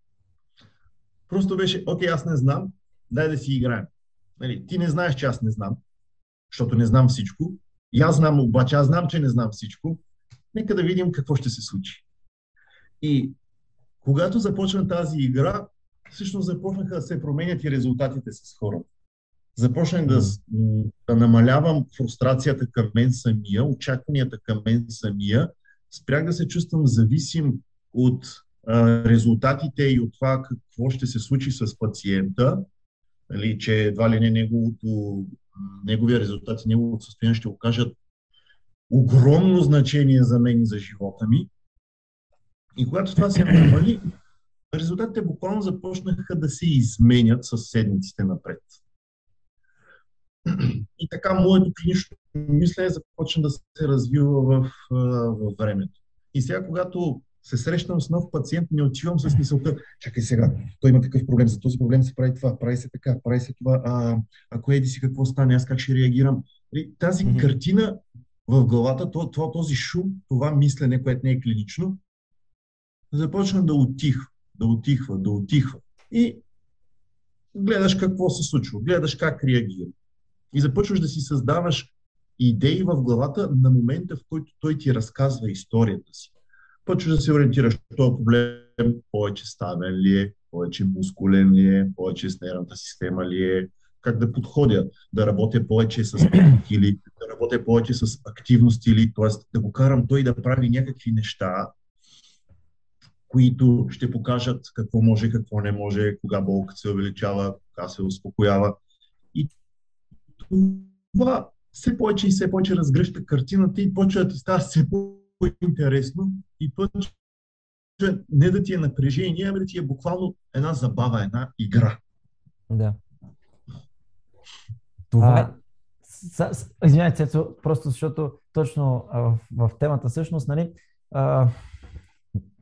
просто беше, окей, аз не знам, дай да си играем. Нали, ти не знаеш, че аз не знам, защото не знам всичко. И аз знам, обаче аз знам, че не знам всичко. Нека да видим какво ще се случи. И когато започна тази игра, всъщност започнаха да се променят и резултатите с хората. Започнах да, да намалявам фрустрацията към мен самия, очакванията към мен самия. Спрях да се чувствам зависим от резултатите и от това какво ще се случи с пациента, нали, че едва ли не неговото, неговия резултат и неговото състояние ще окажат огромно значение за мен и за живота ми. И когато това се намали, резултатите буквално започнаха да се изменят с седмиците напред. И така моето клинично мислене започна да се развива в, в времето. И сега, когато се срещам с нов пациент, не отивам с мисълта, чакай сега, той има такъв проблем, за този проблем се прави това, прави се така, прави се това, а, ако еди си какво стане, аз как ще реагирам. Нали, тази mm-hmm. картина в главата, това, този шум, това мислене, което не е клинично, започна да отихва, да отихва, да отихва. И гледаш какво се случва, гледаш как реагира. И започваш да си създаваш идеи в главата на момента, в който той ти разказва историята си почваш да се ориентираш, този проблем повече ставен ли е, повече мускулен ли е, повече с нервната система ли е, как да подходя, да работя повече с или да работя повече с активност или, т.е. да го карам той да прави някакви неща, които ще покажат какво може, какво не може, кога болката се увеличава, кога се успокоява. И това все повече и все повече разгръща картината и почва да ти става все по-интересно и почва не да ти е напрежение, ами да ти е буквално една забава, една игра. Да. Това... А, извинявай, Цецо, просто защото точно а, в, в темата всъщност, нали, а,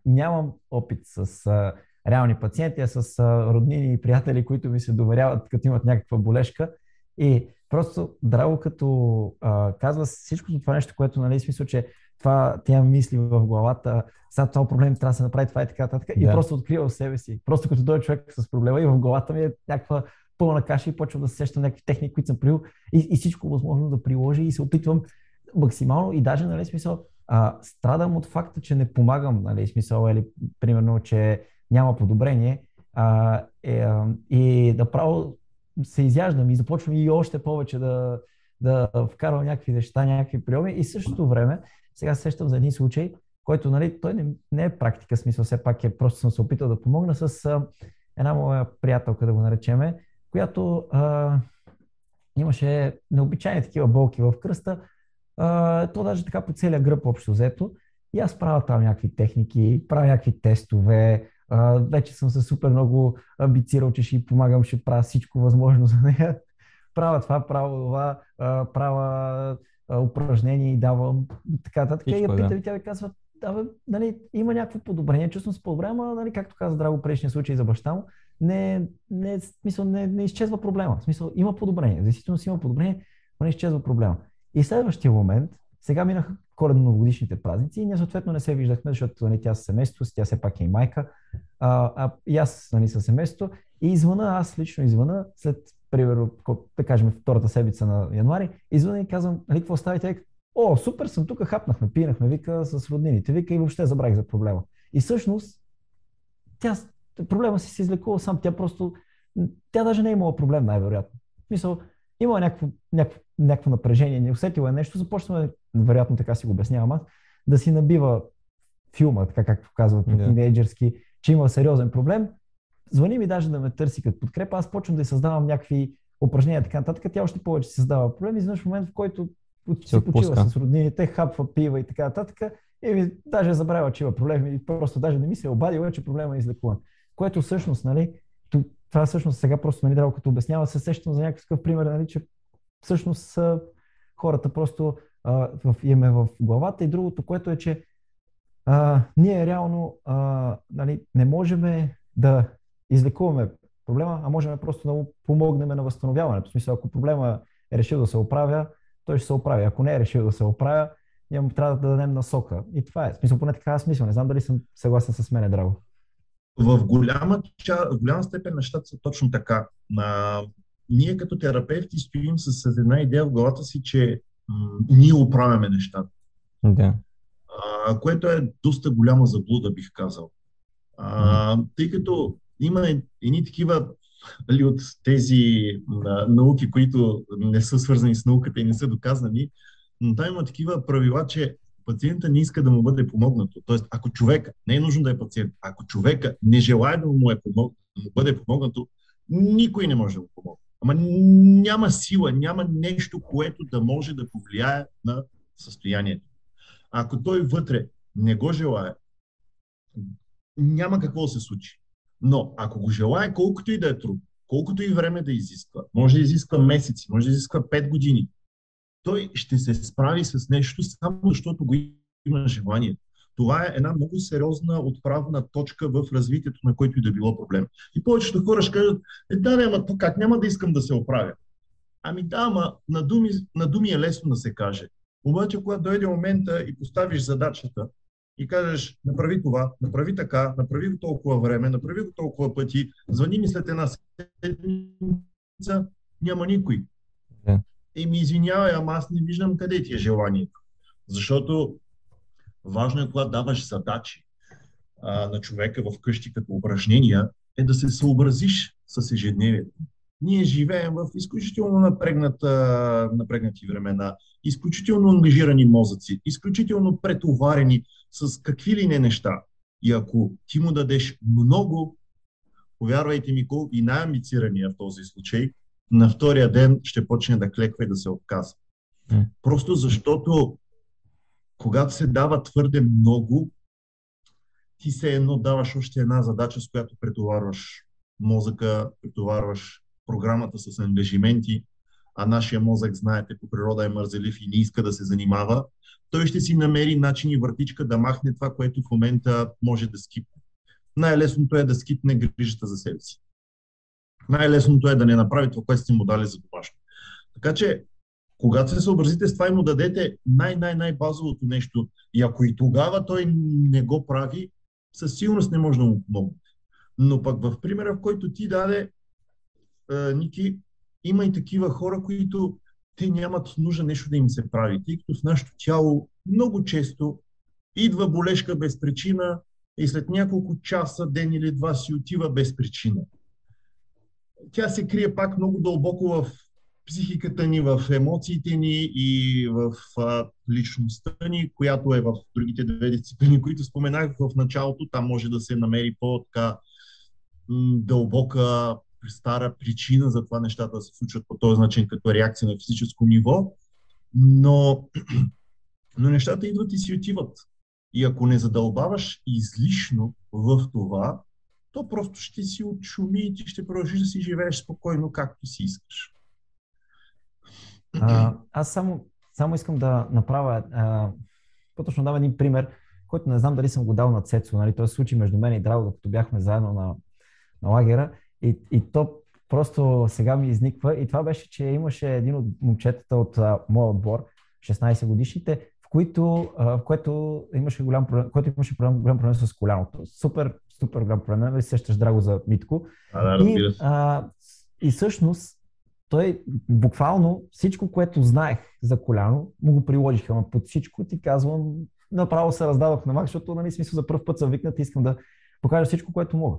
нямам опит с а, реални пациенти, а с а, роднини и приятели, които ми се доверяват, като имат някаква болешка. И просто Драго като а, казва всичко това нещо, което, нали, смисъл, че това, тя мисли в главата, сега това проблем трябва да се направи това и така, така, да. и просто открива в себе си. Просто като дойде човек с проблема и в главата ми е някаква пълна каша и почвам да се сещам някакви техники, които съм приел и, и всичко възможно да приложи и се опитвам максимално и даже, нали, смисъл, а, страдам от факта, че не помагам, нали, смисъл, или примерно, че няма подобрение а, е, а, и да право се изяждам и започвам и още повече да, да вкарвам някакви неща, някакви приеми и същото време сега сещам за един случай, който нали, той не, не е практика, смисъл все пак е, просто съм се опитал да помогна с а, една моя приятелка, да го наречеме, която а, имаше необичайни такива болки в кръста, а, то даже така по целия гръб общо взето. И аз правя там някакви техники, правя някакви тестове, а, вече съм се супер много амбицирал, че ще помагам, ще правя всичко възможно за нея. Правя това, правя това, правя упражнения и давам така нататък. И я Всичко, пита да. и тя ми казва, да, бе, нали, има някакво подобрение, чувствам се по-добре, ама, нали, както каза Драго предишния случай за баща му, не, не, в смисъл, не, не изчезва проблема. В смисъл, има подобрение. Действително си има подобрение, но не изчезва проблема. И следващия момент, сега минаха коледно-новогодишните празници и ние съответно не се виждахме, защото нали, тя с семейството си, тя все пак е и майка, а, а и аз нали, със семейството. И извъна, аз лично извъна, след, примерно, да кажем, втората седмица на януари, извъна и казвам, нали, какво става? Тя вика, О, супер съм тук, хапнахме, пинахме, вика, с роднините, вика и въобще забравих за проблема. И всъщност, тя, проблема си се излекува сам, тя просто, тя даже не е имала проблем, най-вероятно. В смисъл, има някакво, някакво, някакво напрежение, не усетила е нещо, започва, вероятно така си го обяснявам аз, да си набива филма, така както казват yeah. тинейджърски, че има сериозен проблем, звъни ми даже да ме търси като подкрепа, аз почвам да й създавам някакви упражнения и така нататък, тя още повече си създава проблем. Изведнъж в момент, в който Се си почива с роднините, хапва пива и така нататък, и ми, даже е забравила, че има проблем и просто даже не ми се е обадила, че проблема е излекуван. Което всъщност, нали, това всъщност сега просто, нали, драго, като обяснява, се сещам за някакъв пример, нали, че всъщност хората просто а, в, имаме в главата. И другото, което е, че а, ние реално а, нали, не можем да излекуваме проблема, а можем просто да му помогнем на възстановяването. В смисъл, ако проблема е решил да се оправя, той ще се оправи. Ако не е решил да се оправя, ние му трябва да дадем насока. И това е. В смисъл, поне така аз мисля. Не знам дали съм съгласен с мене, Драго. В голяма, в голяма степен нещата са точно така. А, ние като терапевти стоим с една идея в главата си, че м- ние оправяме нещата. Да. а, което е доста голяма заблуда, бих казал. А, тъй като има едни такива нали, от тези а, науки, които не са свързани с науката и не са доказани, но там има такива правила, че пациента не иска да му бъде помогнато. Тоест, ако човека, не е нужно да е пациент, ако човека не желая да му, е помог, да му бъде помогнато, никой не може да му помогне. Ама няма сила, няма нещо, което да може да повлияе на състоянието. Ако той вътре не го желая, няма какво да се случи. Но ако го желая, колкото и да е труд, колкото и време да изисква, може да изисква месеци, може да изисква 5 години, той ще се справи с нещо само защото го има желание. Това е една много сериозна отправна точка в развитието на който и да било проблем. И повечето хора ще кажат, е, да, не, ама как, няма да искам да се оправя. Ами да, ама на думи, на думи е лесно да се каже. Обаче, когато дойде момента и поставиш задачата и кажеш, направи това, направи така, направи го толкова време, направи го толкова пъти, звъни ми след една седмица, няма никой. Да. И ми извинявай, ама аз не виждам къде ти е желанието. Защото важно е, когато даваш задачи а, на човека в къщи като упражнения, е да се съобразиш с ежедневието. Ние живеем в изключително напрегната, напрегнати времена, изключително ангажирани мозъци, изключително претоварени с какви ли не неща. И ако ти му дадеш много, повярвайте ми, колко и най-амбицирания в този случай, на втория ден ще почне да клеква и да се отказва. М. Просто защото когато се дава твърде много, ти се едно даваш още една задача, с която претоварваш мозъка, претоварваш програмата с ангажименти, а нашия мозък, знаете, по природа е мързелив и не иска да се занимава, той ще си намери начин и въртичка да махне това, което в момента може да скипне. Най-лесното е да скипне грижата за себе си. Най-лесното е да не направи това, което сте му дали за домашно. Така че, когато се съобразите с това и му дадете най-най-най-базовото нещо, и ако и тогава той не го прави, със сигурност не може да му помогне. Но пък в примера, в който ти даде, а, Ники, има и такива хора, които те нямат нужда нещо да им се прави, тъй като в нашето тяло много често идва болешка без причина и след няколко часа, ден или два си отива без причина. Тя се крие пак много дълбоко в психиката ни, в емоциите ни и в а, личността ни, която е в другите две дисциплини, които споменах в началото. Там може да се намери по-така дълбока, стара причина за това нещата да се случват по този начин, като реакция на физическо ниво. Но, но нещата идват и си отиват. И ако не задълбаваш излишно в това, то просто ще си отшуми и ти ще продължиш да си живееш спокойно, както си искаш. А, аз само само искам да направя, по-точно дам един пример, който не знам дали съм го дал на Цецо, нали? той се случи между мен и Драго, докато бяхме заедно на, на лагера и, и то просто сега ми изниква и това беше, че имаше един от момчетата от а, моя отбор, 16 годишните, в, които, а, в което имаше голям проблем, който имаше проблем, голям проблем с коляното. Супер, супер голям проблем, нали сещаш драго за Митко. А, да, и, а, и всъщност той буквално всичко, което знаех за коляно, му го приложиха. Ама под всичко ти казвам, направо се раздадох на Макс, защото нали, смисъл за първ път съм викнат и искам да покажа всичко, което мога.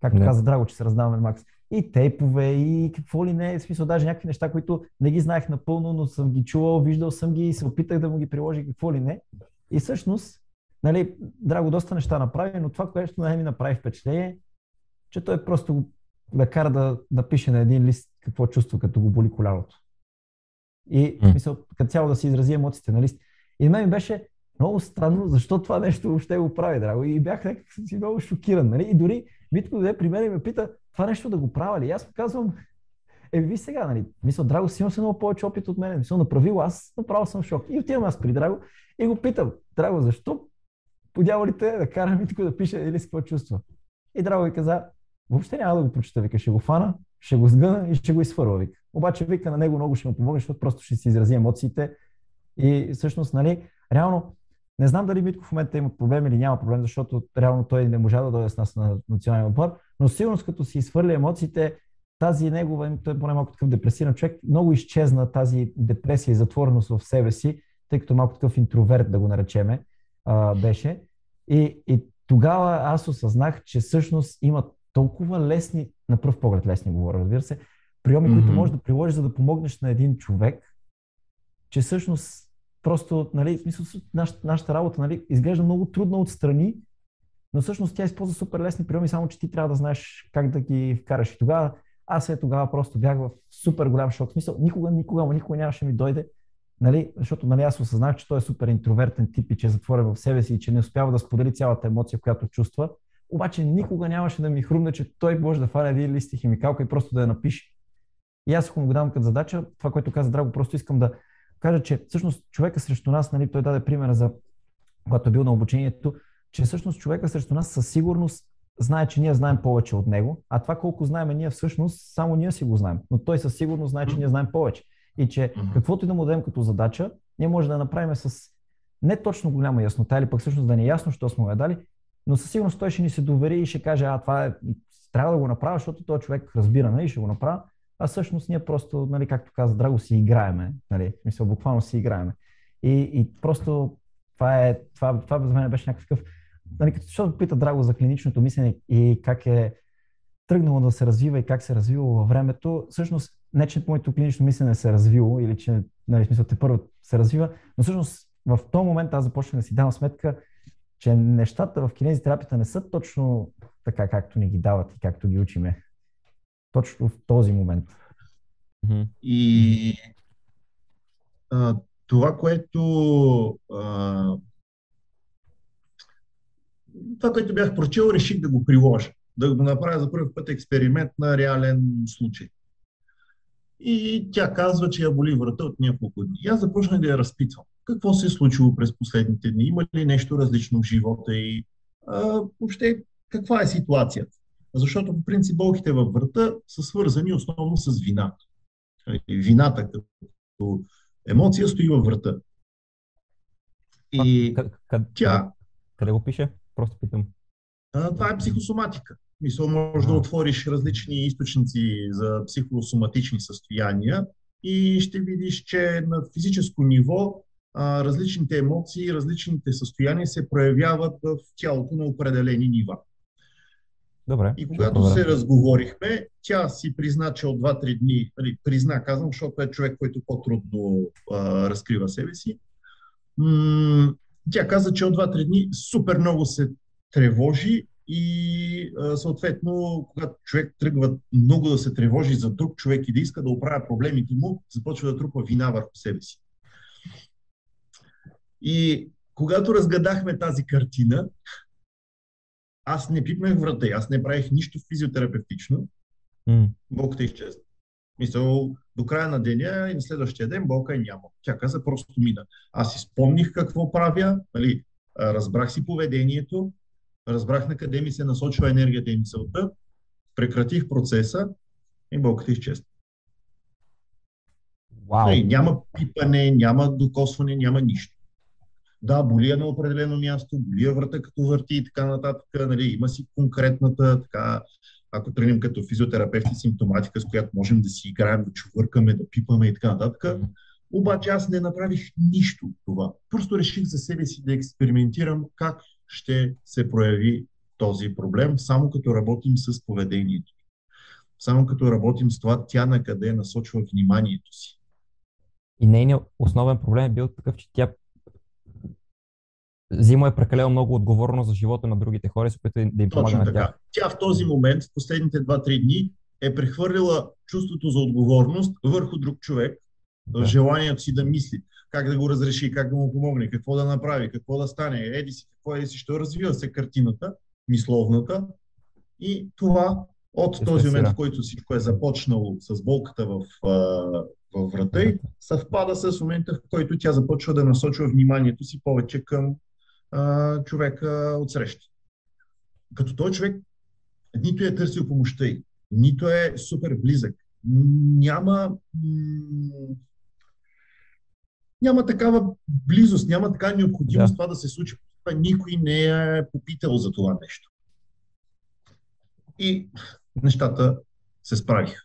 Както не. каза Драго, че се раздаваме на Макс. И тейпове, и какво ли не, в смисъл даже някакви неща, които не ги знаех напълно, но съм ги чувал, виждал съм ги и се опитах да му ги приложи какво ли не. И всъщност, нали, Драго доста неща направи, но това, което най ми направи впечатление, че той просто да кара да, да пише на един лист какво чувства, като го боли коляното. И, в смисъл, като цяло да си изрази емоциите на лист. И на мен ми беше много странно, защо това нещо въобще го прави, драго. И бях някак си много шокиран. Нали? И дори Митко дойде при мен и ме пита, това нещо да го правя ли? И аз му казвам, е, ви сега, нали, мисля, Драго си имам много повече опит от мен. Мисля, направил аз, направо съм шок. И отивам аз при Драго и го питам, Драго, защо по дяволите да кара Митко да пише или с какво чувства? И Драго ви каза, въобще няма да го прочета, вика, ще го фана, ще го сгъна и ще го изфърва, вика. Обаче, вика, на него много ще му помогне, защото просто ще си изрази емоциите. И всъщност, нали, реално, не знам дали Митко в момента има проблем или няма проблем, защото реално той не можа да дойде с нас на националния отбор, но сигурно като си изхвърля емоциите, тази негова, той е поне малко такъв депресиран човек, много изчезна тази депресия и затвореност в себе си, тъй като малко такъв интроверт, да го наречеме, а, беше. И, и тогава аз осъзнах, че всъщност има толкова лесни, на пръв поглед лесни говоря, разбира се, приеми, mm-hmm. които можеш да приложиш, за да помогнеш на един човек, че всъщност Просто, нали, в смисъл, нашата, нашата работа нали, изглежда много трудна отстрани, но всъщност тя използва супер лесни приеми, само че ти трябва да знаеш как да ги вкараш. И тогава, аз е тогава просто бях в супер голям шок. В смисъл, никога, никога, никога нямаше ми дойде, нали, защото нали, аз осъзнах, че той е супер интровертен тип и че е затворен в себе си и че не успява да сподели цялата емоция, която чувства. Обаче никога нямаше да ми хрумне, че той може да фане един лист и химикалка и просто да я напише. И аз ако му го дам като задача, това, което каза Драго, просто искам да кажа, че всъщност човека срещу нас, нали, той даде примера за когато е бил на обучението, че всъщност човека срещу нас със сигурност знае, че ние знаем повече от него, а това колко знаем ние всъщност, само ние си го знаем. Но той със сигурност знае, че ние знаем повече. И че каквото и да му дадем като задача, ние може да направим с не точно голяма яснота, или пък всъщност да не е ясно, що сме го дали, но със сигурност той ще ни се довери и ще каже, а това е, трябва да го направя, защото този човек разбира, нали, ще го направя а всъщност ние просто, нали, както каза Драго, си играеме. Нали, смисъл, буквално си играеме. И, и просто това, е, това, това за мен беше някакъв нали, като защото пита Драго за клиничното мислене и как е тръгнало да се развива и как се е развило във времето, всъщност не, че моето клинично мислене се е развило или че, нали, смисъл, те първо се развива, но всъщност в този момент аз започнах да си давам сметка, че нещата в кинезитерапията не са точно така, както ни ги дават и както ги учиме точно в този момент. И а, това, което а, това, което бях прочел, реших да го приложа. Да го направя за първи път експеримент на реален случай. И тя казва, че я боли врата от няколко дни. И аз започнах да я разпитвам. Какво се е случило през последните дни? Има ли нещо различно в живота и а, въобще каква е ситуацията? Защото по принцип болките във врата са свързани основно с вината. Вината като емоция стои във врата. И къде, тя... Къде го пише? Просто питам. А, това е психосоматика. Мисъл, може а. да отвориш различни източници за психосоматични състояния и ще видиш, че на физическо ниво а, различните емоции, различните състояния се проявяват в тялото на определени нива. Добре. И когато се разговорихме, тя си призна, че от 2-3 дни, нали, призна, казвам, защото е човек, който по-трудно а, разкрива себе си. М- тя каза, че от 2-3 дни супер много се тревожи и а, съответно, когато човек тръгва много да се тревожи за друг човек и да иска да оправя проблемите му, започва да трупа вина върху себе си. И когато разгадахме тази картина, аз не пипнах врата, аз не правих нищо физиотерапевтично. Mm. Болката изчезна. Мисъл, до края на деня и на следващия ден болка е няма. Тя каза просто мина. Аз си спомних какво правя, нали, разбрах си поведението, разбрах на къде ми се насочва енергията и мисълта, прекратих процеса и болката изчезна. Wow. Нали, няма пипане, няма докосване, няма нищо. Да, болия на определено място, болия врата като върти и така нататък. Нали, има си конкретната, така, ако треним като физиотерапевти, симптоматика, с която можем да си играем, да чувъркаме, да пипаме и така нататък. Обаче аз не направих нищо от това. Просто реших за себе си да експериментирам как ще се прояви този проблем, само като работим с поведението. Само като работим с това, тя на къде насочва вниманието си. И нейният основен проблем е бил такъв, че тя взима е прекалено много отговорност за живота на другите хора и се опитва да им помага Точно на така. тях. Тя в този момент, в последните 2-3 дни, е прехвърлила чувството за отговорност върху друг човек, Да. желанието си да мисли как да го разреши, как да му помогне, какво да направи, какво да стане, еди си, какво еди си, що развива се картината, мисловната. И това от Се този момент, в който всичко е започнало с болката в, в врата й, съвпада с момента, в който тя започва да насочва вниманието си повече към а, човека от среща. Като този човек нито е търсил помощта й, нито е супер близък, няма, м- няма такава близост, няма така необходимост Да. това да се случи. Никой не е попитал за това нещо. И нещата се справиха.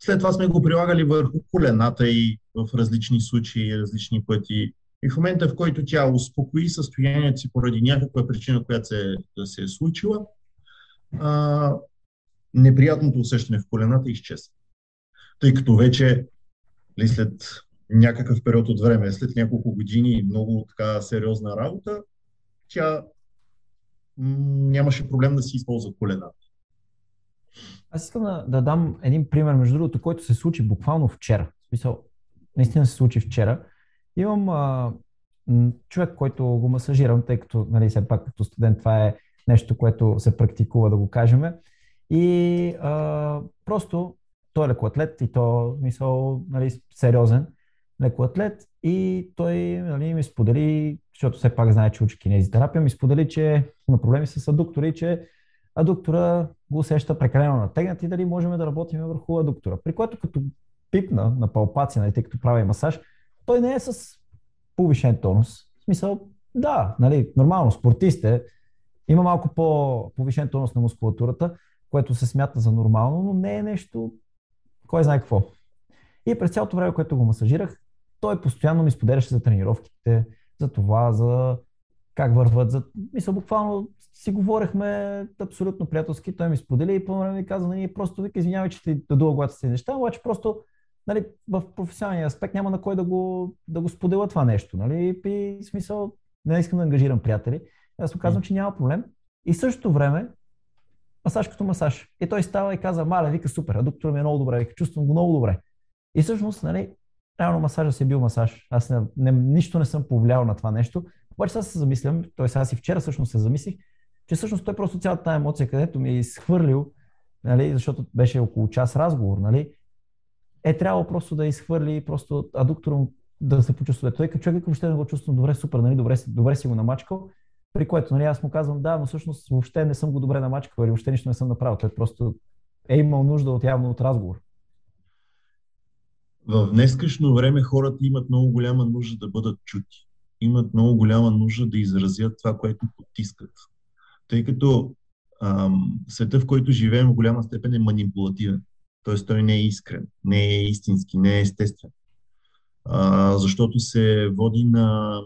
След това сме го прилагали върху колената и в различни случаи, различни пъти. И в момента, в който тя успокои състоянието си поради някаква причина, която се, да се е случила, а, неприятното усещане в колената изчезва. Тъй като вече ли, след някакъв период от време, след няколко години и много така сериозна работа, тя нямаше проблем да си използва колената. Аз искам да, да дам един пример, между другото, който се случи буквално вчера. В смисъл, наистина се случи вчера. Имам а, човек, който го масажирам, тъй като, нали, все пак като студент това е нещо, което се практикува, да го кажем. И а, просто той е лекоатлет и то, мисъл, нали, сериозен лекоатлет и той нали, ми сподели, защото все пак знае, че учи кинезитерапия, ми сподели, че има проблеми с адуктори, че адуктора го усеща прекалено натегнат и дали можем да работим върху адуктора. При което като пипна на палпация, нали, тъй като прави масаж, той не е с повишен тонус. В смисъл, да, нали, нормално, спортист е, има малко по-повишен тонус на мускулатурата, което се смята за нормално, но не е нещо, кой знае какво. И през цялото време, което го масажирах, той постоянно ми споделяше за тренировките, за това, за как върват. За... Мисля, буквално си говорихме абсолютно приятелски. Той ми сподели и по време ми каза, нали, просто вика, извинявай, че ти дадува главата си неща, обаче просто нали, в професионалния аспект няма на кой да го, да го споделя това нещо. Нали? И смисъл, не искам да ангажирам приятели. Аз му казвам, че няма проблем. И в същото време, масаж като масаж. И той става и каза, мале, вика супер, а доктор ми е много добре, вика, чувствам го много добре. И всъщност, нали, реално масажа си е бил масаж. Аз не, не, нищо не съм повлиял на това нещо. Обаче сега се замислям, т.е. аз и вчера всъщност се замислих, че всъщност той просто цялата тази емоция, където ми е изхвърлил, нали, защото беше около час разговор, нали, е трябвало просто да изхвърли просто адуктора му да се почувства. Той като човек въобще не го чувствам добре, супер, нали, добре, добре си го намачкал, при което нали, аз му казвам, да, но всъщност въобще не съм го добре намачкал или въобще нищо не съм направил. Той просто е имал нужда от явно от разговор. В днескашно време хората имат много голяма нужда да бъдат чути. Имат много голяма нужда да изразят това, което потискат. Тъй като ам, света, в който живеем, в голяма степен е манипулативен. Тоест той не е искрен, не е истински, не е естествен. А, защото се води на,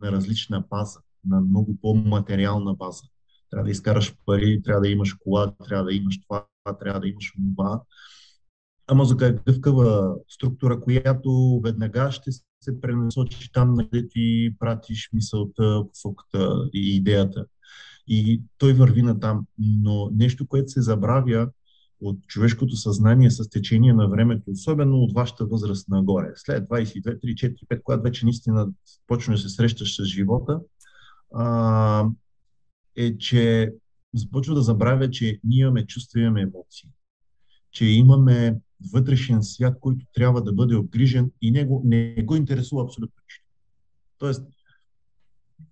на различна база, на много по-материална база. Трябва да изкараш пари, трябва да имаш кола, трябва да имаш това, трябва да имаш това. А мозъка е гъвкава структура, която веднага ще се пренасочи там, на където ти пратиш мисълта, посоката и идеята. И той върви на там. Но нещо, което се забравя от човешкото съзнание с течение на времето, особено от вашата възраст нагоре, след 22, 3, 4, 5, когато вече наистина почваш да се срещаш с живота, а, е, че започва да забравя, че ние имаме чувства, имаме емоции. Че имаме вътрешен свят, който трябва да бъде обгрижен и него не го интересува абсолютно нищо. Тоест,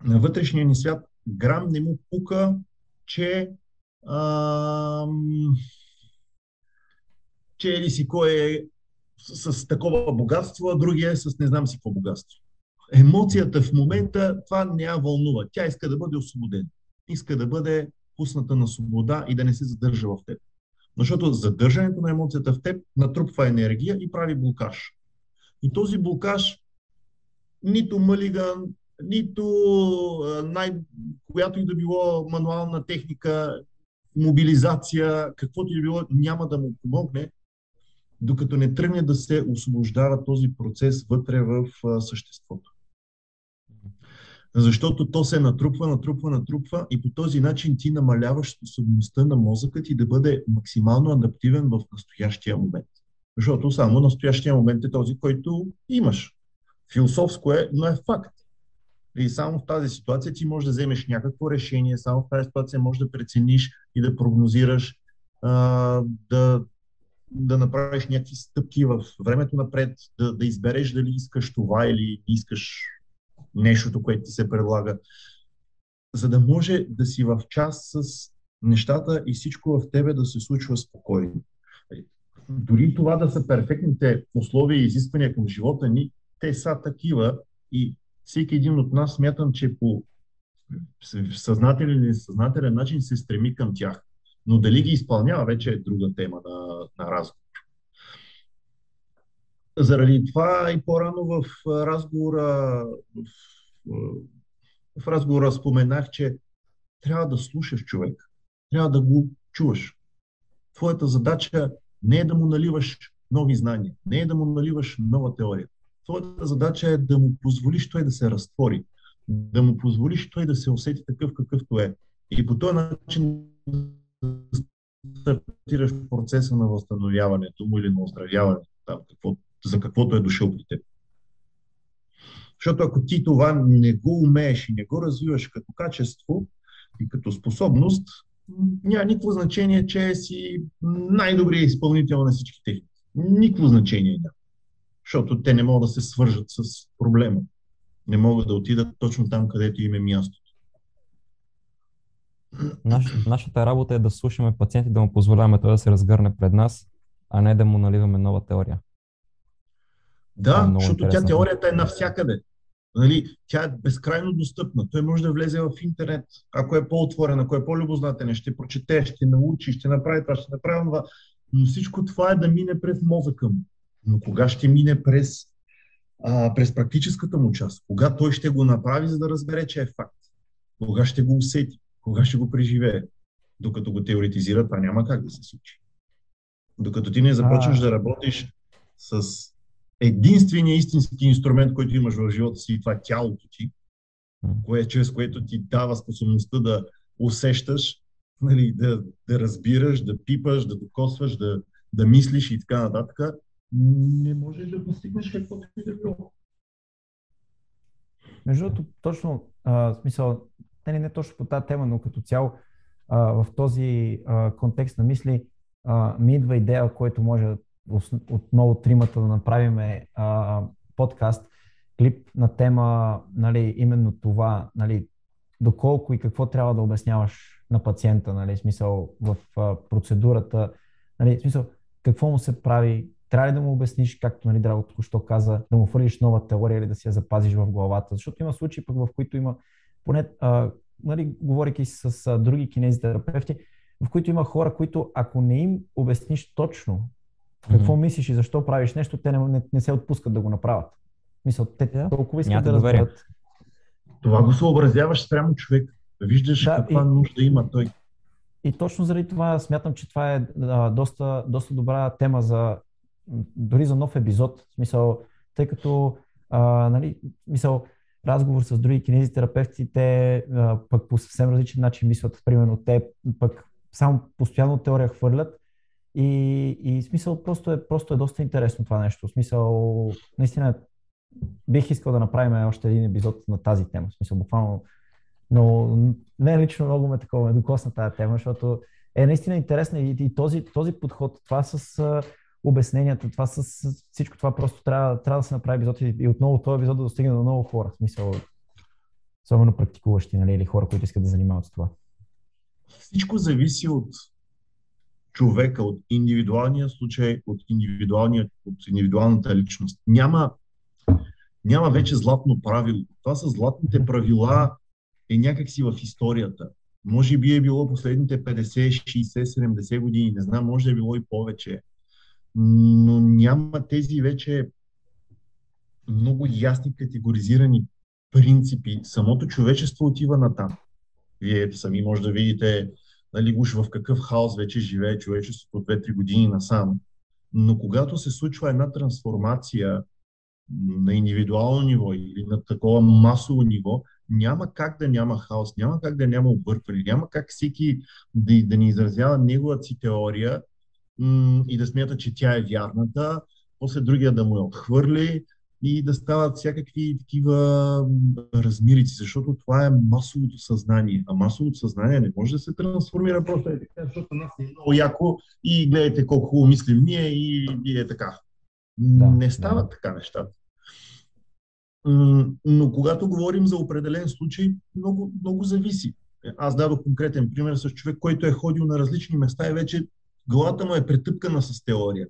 на вътрешния ни свят грам не му пука, че ам, че или си кой е с, с такова богатство, а другия е с не знам си какво богатство. Емоцията в момента, това я вълнува. Тя иска да бъде освободена. Иска да бъде пусната на свобода и да не се задържа в теб. Защото задържането на емоцията в теб натрупва енергия и прави блокаж. И този блокаж нито мълиган, нито най- която и да било мануална техника, мобилизация, каквото и да било, няма да му помогне, докато не тръгне да се освобождава този процес вътре в съществото. Защото то се натрупва, натрупва, натрупва и по този начин ти намаляваш способността на мозъка ти да бъде максимално адаптивен в настоящия момент. Защото само настоящия момент е този, който имаш. Философско е, но е факт. И само в тази ситуация ти можеш да вземеш някакво решение, само в тази ситуация можеш да прецениш и да прогнозираш, а, да, да направиш някакви стъпки в времето напред, да, да избереш дали искаш това или искаш нещото, което ти се предлага, за да може да си в час с нещата и всичко в тебе да се случва спокойно. Дори това да са перфектните условия и изисквания към живота ни, те са такива и всеки един от нас смятам, че по съзнателен или несъзнателен начин се стреми към тях. Но дали ги изпълнява, вече е друга тема на, на разговор. Заради това и по-рано в разговора, в, в разговора споменах, че трябва да слушаш човек. Трябва да го чуваш. Твоята задача не е да му наливаш нови знания, не е да му наливаш нова теория. Твоята задача е да му позволиш той да се разтвори, да му позволиш той да се усети такъв какъвто е. И по този начин стартираш процеса на възстановяването му или на оздравяването, там, какво, за каквото е дошъл при теб. Защото ако ти това не го умееш и не го развиваш като качество и като способност, няма никакво значение, че си най-добрият изпълнител на всички техники. Никакво значение няма защото те не могат да се свържат с проблема. Не могат да отидат точно там, където им е мястото. Наш, нашата работа е да слушаме пациенти, да му позволяваме той да се разгърне пред нас, а не да му наливаме нова теория. Да, е защото тя теорията е навсякъде. Нали, тя е безкрайно достъпна. Той може да влезе в интернет, ако е по-отворен, ако е по-любознателен, ще прочете, ще научи, ще направи това, ще направи това. Но всичко това е да мине през мозъка му. Но кога ще мине през, а, през практическата му част? Кога той ще го направи, за да разбере, че е факт? Кога ще го усети? Кога ще го преживее? Докато го теоретизира, това няма как да се случи. Докато ти не започнеш да работиш с единствения истински инструмент, който имаш в живота си, и това е тялото ти, кое, чрез което ти дава способността да усещаш, нали, да, да разбираш, да пипаш, да докосваш, да, да мислиш и така нататък, не можеш да постигнеш каквото и да било. Между другото, точно, а, смисъл, не, не точно по тази тема, но като цяло а, в този а, контекст на мисли а, ми идва идея, който може отново тримата да направим а, подкаст, клип на тема, нали, именно това, нали, доколко и какво трябва да обясняваш на пациента, нали, смисъл в а, процедурата, нали, смисъл какво му се прави, трябва ли да му обясниш, както нали, Драго току-що каза, да му фърлиш нова теория или да си я запазиш в главата? Защото има случаи, пък, в които има, поне а, нали, говоряки с а, други кинезитерапевти, в които има хора, които ако не им обясниш точно какво mm-hmm. мислиш и защо правиш нещо, те не, не, не се отпускат да го направят. Мисля, те yeah. толкова искат да разберат. Това го съобразяваш спрямо човек. Да виждаш да, каква и, нужда има той. И точно заради това смятам, че това е а, доста, доста добра тема за дори за нов епизод, в смисъл, тъй като а, нали, смисъл, разговор с други кинезитерапевти, те пък по съвсем различен начин мислят. Примерно те пък само постоянно теория хвърлят и, и смисъл просто е, просто е доста интересно това нещо. Смисъл, наистина бих искал да направим още един епизод на тази тема. Смисъл, буквално но мен лично много ме такова ме докосна тази тема, защото е наистина интересна и, и този, този подход, това с обясненията, това с, всичко това просто трябва, трябва да се направи епизод и, и отново този епизод да достигне до много хора. В смисъл, особено практикуващи, нали, или хора, които искат да занимават с това. Всичко зависи от човека, от индивидуалния случай, от, индивидуалния, от индивидуалната личност. Няма, няма вече златно правило. Това са златните правила е някакси в историята. Може би е било последните 50, 60, 70 години, не знам, може да е било и повече. Но няма тези вече много ясни категоризирани принципи. Самото човечество отива на там. Вие сами може да видите нали, уж в какъв хаос вече живее човечеството от 2-3 години насам. Но когато се случва една трансформация на индивидуално ниво или на такова масово ниво, няма как да няма хаос, няма как да няма объркване, няма как всеки да, да ни изразява неговата си теория и да смята, че тя е вярната, после другия да му я отхвърли и да стават всякакви такива размирици, защото това е масовото съзнание. А масовото съзнание не може да се трансформира просто е така, защото нас е много яко и гледайте колко хубаво мислим ние и, и е така. Да, не стават да. така нещата. Но когато говорим за определен случай, много, много зависи. Аз дадох конкретен пример с човек, който е ходил на различни места и вече главата му е претъпкана с теория.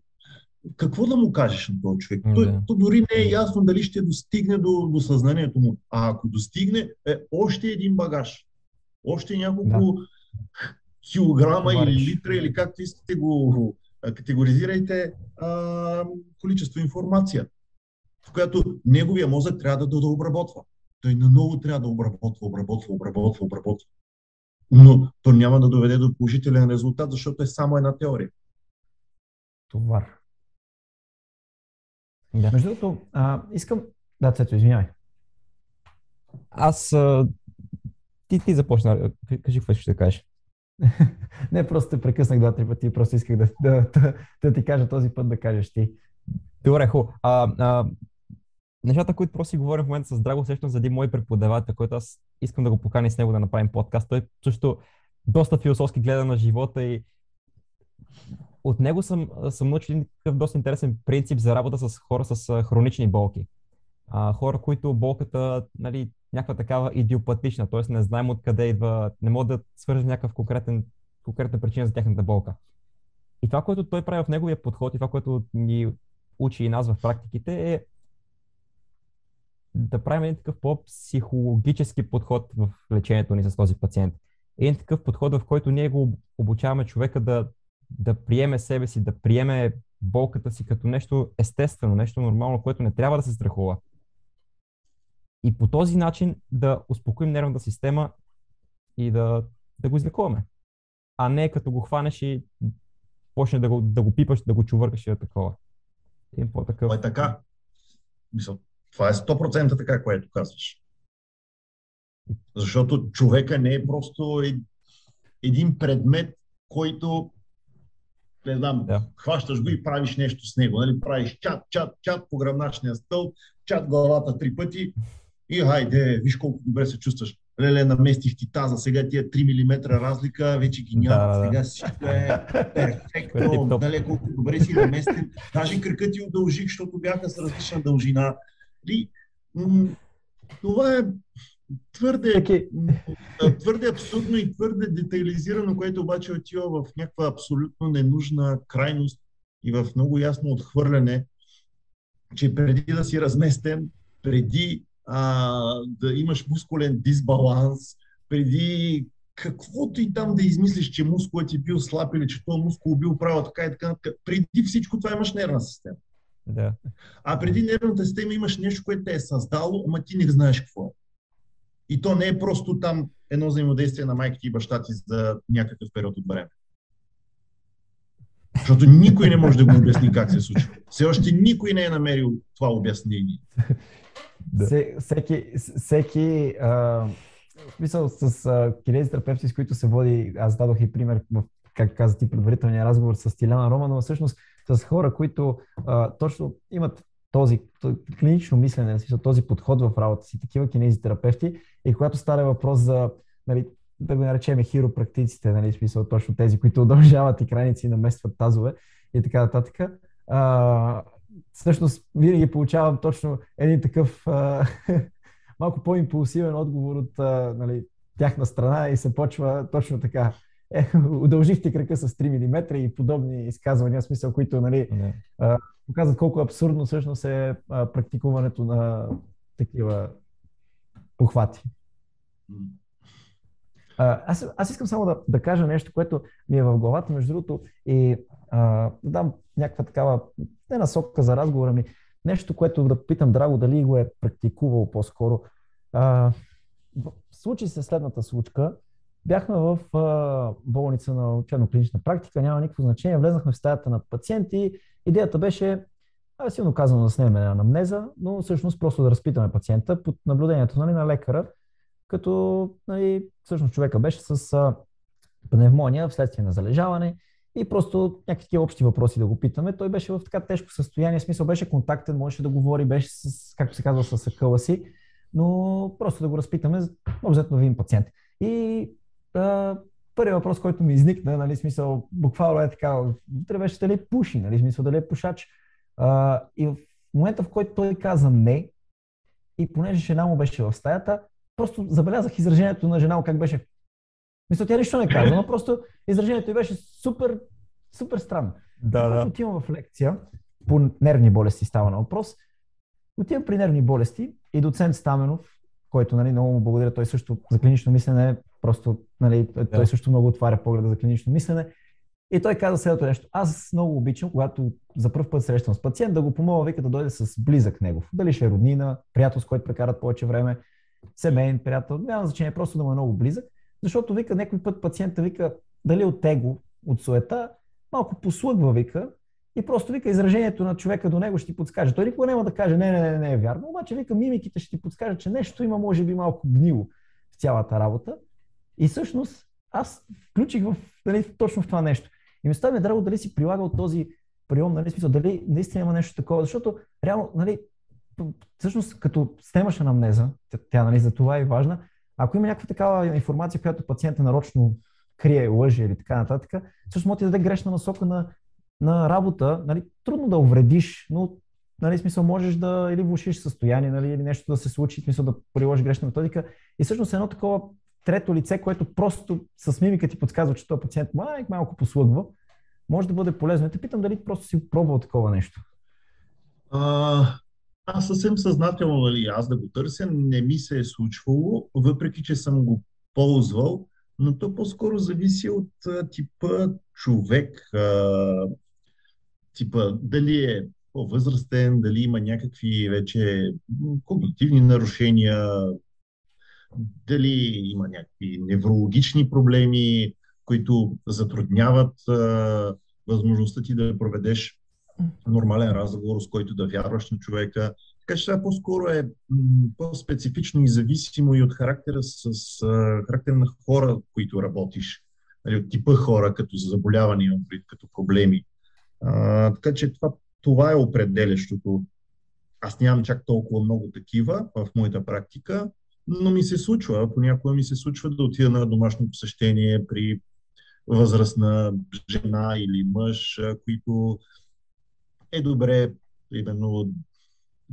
Какво да му кажеш на този човек? Той, то дори не е ясно дали ще достигне до, до съзнанието му. А ако достигне, е още един багаж. Още няколко да. килограма Товариш. или литра, или както искате го категоризирайте, а, количество информация в която неговия мозък трябва да, да обработва. Той наново трябва да обработва, обработва, обработва, обработва. Но то няма да доведе до положителен резултат, защото е само една теория. Товар. Да. Между другото, а, искам... Да, Цето, извинявай. Аз... А... Ти, ти започна. Кажи какво ще кажеш. Не, просто те прекъснах два-три пъти, просто исках да, да, да, да ти кажа този път да кажеш ти. Добре, хубаво. нещата, които просто си говорим в момента с Драго, срещам за един мой преподавател, който аз искам да го поканя с него да направим подкаст. Той също доста философски гледа на живота и от него съм, съм научил такъв доста интересен принцип за работа с хора с хронични болки. А, хора, които болката, нали, някаква такава идиопатична, т.е. не знаем откъде идва, не могат да свържем някакъв конкретен, конкретна причина за тяхната болка. И това, което той прави в неговия подход и това, което ни учи и нас в практиките е да правим един такъв по-психологически подход в лечението ни с този пациент. Един такъв подход, в който ние го обучаваме човека да, да приеме себе си, да приеме болката си като нещо естествено, нещо нормално, което не трябва да се страхува. И по този начин да успокоим нервната система и да, да го излекуваме. А не като го хванеш и почне да го, да го пипаш, да го чувъркаш и да такова. Един по-такъв. Е така. Мисъл, това е 100% така, което казваш. Защото човека не е просто един предмет, който не знам, да. хващаш го и правиш нещо с него. Нали? Правиш чат, чат, чат по гръбначния стълб, чат главата три пъти и хайде, виж колко добре се чувстваш. Леле, наместих ти таза, сега тия 3 мм разлика, вече ги няма, да, сега всичко е перфектно, нали, колко добре си наместен. Даже кръка ти удължих, защото бяха с различна дължина. И, това е твърде, okay. твърде абсурдно и твърде детайлизирано, което обаче отива в някаква абсолютно ненужна крайност и в много ясно отхвърляне, че преди да си разместен, преди а, да имаш мускулен дисбаланс, преди каквото и там да измислиш, че мускулът ти бил слаб или че този мускул бил право така и така, преди всичко това имаш нервна система. Да. А преди нервната система имаш нещо, което те е създало, ама ти не знаеш какво е. И то не е просто там едно взаимодействие на майките и баща ти за някакъв период от време. Защото никой не може да го обясни как се случва. Все още никой не е намерил това обяснение. Да. Всеки, всеки а, мисъл с а, кинези терапевти, с които се води, аз дадох и пример, в, как каза ти, предварителния разговор с Тиляна Романова, всъщност с хора, които а, точно имат този клинично мислене, този подход в работа си, такива кинезитерапевти, и когато стане въпрос за, нали, да го наречем хиропрактиците, нали, смисъл точно тези, които удължават и крайници и наместват тазове и така нататък, а, всъщност винаги получавам точно един такъв а, малко по-импулсивен отговор от а, нали, тяхна страна и се почва точно така. Е, удължихте крака с 3 мм и подобни изказвания, смисъл, които нали, а, показват колко абсурдно всъщност е а, практикуването на такива похвати. А, аз, аз искам само да, да кажа нещо, което ми е в главата, между другото, и а, да дам някаква такава, не насока за разговора ми, нещо, което да питам Драго дали го е практикувал по-скоро. А, случи се следната случка. Бяхме в а, болница на учебно-клинична практика, няма никакво значение. Влезнахме в стаята на пациенти. Идеята беше, а, силно казано, да снемем анамнеза, но всъщност просто да разпитаме пациента под наблюдението нали, на лекара, като нали, всъщност човека беше с а, пневмония вследствие на залежаване и просто някакви общи въпроси да го питаме. Той беше в така тежко състояние, смисъл беше контактен, можеше да говори, беше с, както се казва, с акъла си, но просто да го разпитаме, обзето да видим пациент. И първият въпрос, който ми изникна, нали, смисъл, буквално е така, вътре беше дали пуши, нали, смисъл дали е пушач. А, и в момента, в който той каза не, и понеже жена му беше в стаята, просто забелязах изражението на жена му как беше. Мисля, тя нищо не каза, но просто изражението й беше супер, супер странно. Да, да. Отивам в лекция по нервни болести става на въпрос. Отивам при нервни болести и доцент Стаменов, който нали, много му благодаря, той също за клинично мислене, просто нали, той, да. той също много отваря погледа за клинично мислене. И той каза следното нещо. Аз много обичам, когато за първ път срещам с пациент, да го помоля, вика да дойде с близък негов. Дали ще е роднина, приятел, с който прекарат повече време, семейен приятел, няма значение, просто да му е много близък. Защото вика, някой път пациента вика, дали от его, от суета, малко послъгва, вика, и просто вика изражението на човека до него ще ти подскаже. Той никога няма да каже, не, не, не, не е вярно, обаче вика мимиките ще ти подскаже, че нещо има, може би, малко гнило в цялата работа. И всъщност аз включих в, нали, точно в това нещо. И ми става драго дали си прилагал този прием, нали, смисъл, дали наистина има нещо такова, защото реално, нали, всъщност като снемаш анамнеза, тя нали, за това е важна, ако има някаква такава информация, която пациента нарочно крие, лъже или така нататък, всъщност може да даде грешна насока на, на работа. Нали, трудно да увредиш, но нали, смисъл можеш да или влушиш състояние, нали, или нещо да се случи, смисъл да приложиш грешна методика. И всъщност едно такова трето лице, което просто с мимика ти подсказва, че този пациент май, малко послъгва, може да бъде полезно. И те питам дали просто си пробвал такова нещо. А, аз съвсем съзнателно, нали, аз да го търся, не ми се е случвало, въпреки че съм го ползвал, но то по-скоро зависи от а, типа човек, а, типа дали е по-възрастен, дали има някакви вече когнитивни нарушения, дали има някакви неврологични проблеми, които затрудняват а, възможността ти да проведеш нормален разговор, с който да вярваш на човека. Така че това по-скоро е по-специфично и зависимо и от характера, с, с характера на хора, които работиш. Нали, от типа хора, като заболявания, като проблеми. А, така че това, това е определящото. Аз нямам чак толкова много такива в моята практика, но ми се случва, понякога ми се случва да отида на домашно посещение при възрастна жена или мъж, които е добре, примерно,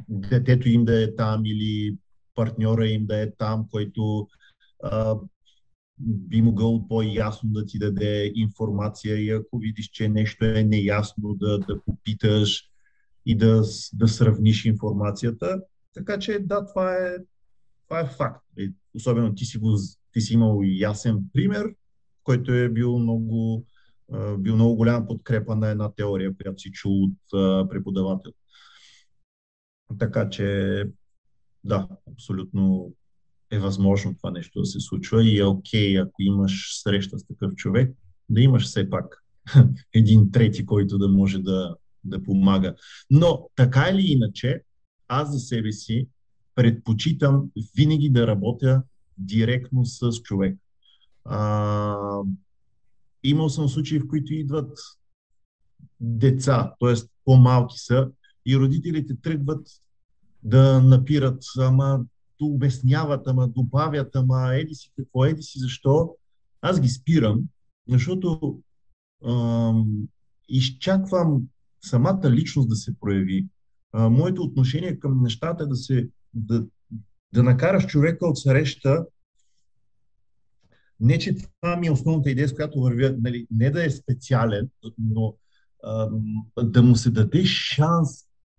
детето им да е там или партньора им да е там, който а, би могъл по-ясно да ти даде информация и ако видиш, че нещо е неясно, да, да попиташ и да, да сравниш информацията. Така че да, това е, това е факт. Особено ти си, го, ти си имал ясен пример, който е бил много бил много голяма подкрепа на една теория, която си чул от преподавател. Така че, да, абсолютно е възможно това нещо да се случва и е окей, ако имаш среща с такъв човек, да имаш все пак един трети, който да може да, да помага. Но така или иначе, аз за себе си предпочитам винаги да работя директно с човек. А, Имал съм случаи, в които идват деца, т.е. по-малки са, и родителите тръгват да напират, ама да обясняват, ама добавят, ама еди си какво, еди си защо. Аз ги спирам, защото ам, изчаквам самата личност да се прояви. А, моето отношение към нещата е да се да, да накараш човека от среща не, че това ми е основната идея, с която вървя, нали, не да е специален, но а, да му се даде шанс.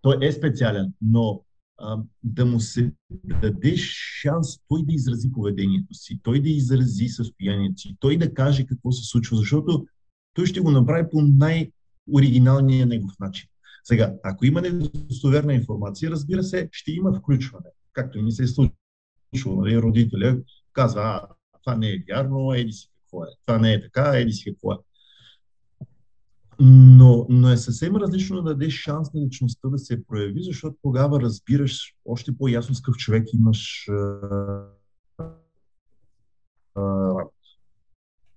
Той е специален, но а, да му се даде шанс той да изрази поведението си, той да изрази състоянието си, той да каже какво се случва, защото той ще го направи по най-оригиналния негов начин. Сега, ако има недостоверна информация, разбира се, ще има включване. Както и ни се е случило. Нали, родителя казва, а, това не е вярно, еди си какво е. Това не е така, еди си какво е. Но, но е съвсем различно да дадеш шанс на личността да се прояви, защото тогава разбираш още по-ясно с какъв човек имаш работа.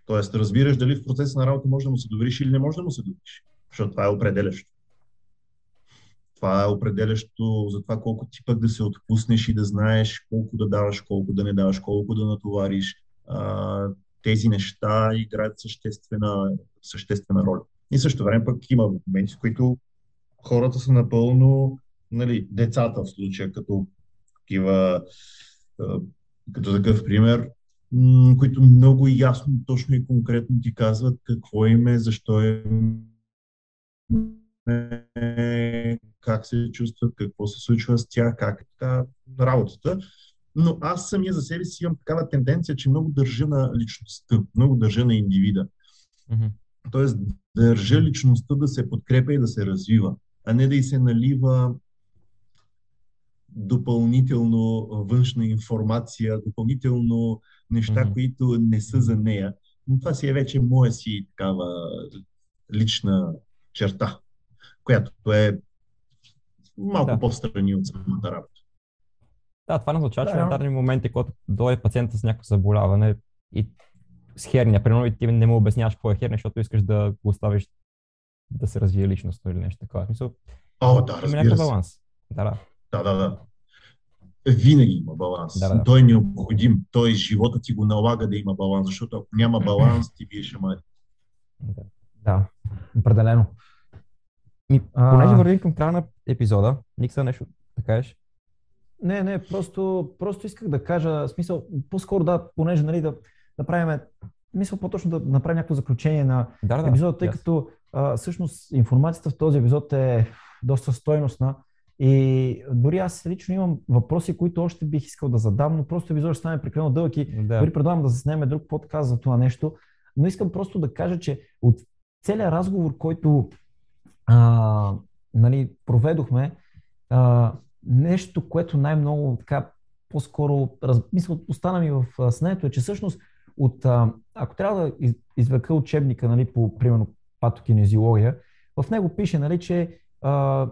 Тоест, разбираш дали в процеса на работа може да му се довериш или не може да му се довериш. Защото това е определящо. Това е определящо за това колко ти пък да се отпуснеш и да знаеш колко да даваш, колко да не даваш, колко да натовариш. А, тези неща играят съществена, съществена роля. И също време пък има моменти, в които хората са напълно, нали, децата в случая, като такива, като такъв пример, които много ясно, точно и конкретно ти казват какво им е, защо е как се чувстват, какво се случва с тях, как е така работата. Но аз самия за себе си имам такава тенденция, че много държа на личността, много държа на индивида. Mm-hmm. Тоест, държа личността да се подкрепя и да се развива, а не да й се налива допълнително външна информация, допълнително неща, mm-hmm. които не са за нея. Но това си е вече моя си такава лична черта, която е малко да. по-страни от самата работа. Да, това не означава, че да, в дадени моменти, когато дойде пациента с някакво заболяване и с херния, примерно и ти не му обясняваш какво е херния, защото искаш да го оставиш да се развие личностно или нещо такова. Мисъл, О, да, разбира има баланс. Да, да. Да, да, да. Винаги има баланс. Да, да. Той е необходим. Той живота ти го налага да има баланс, защото ако няма баланс, ти вие ще мари. Да. да, определено. Ми, понеже вървим към края на епизода, Никса нещо да кажеш? Не, не, просто, просто исках да кажа, смисъл, по-скоро да, понеже нали, да, да правим, мисля по-точно да направим някакво заключение на да, да, епизода, тъй yes. като а, всъщност информацията в този епизод е доста стойностна и дори аз лично имам въпроси, които още бих искал да задам, но просто епизодът ще стане прекалено дълъг и да. дори предлагам да заснеме друг подкаст за това нещо, но искам просто да кажа, че от целият разговор, който а, нали, проведохме, а, нещо, което най-много така по-скоро раз... мисля, остана ми в снето е, че всъщност от, а, ако трябва да извека учебника, нали, по, примерно, патокинезиология, в него пише, нали, че а,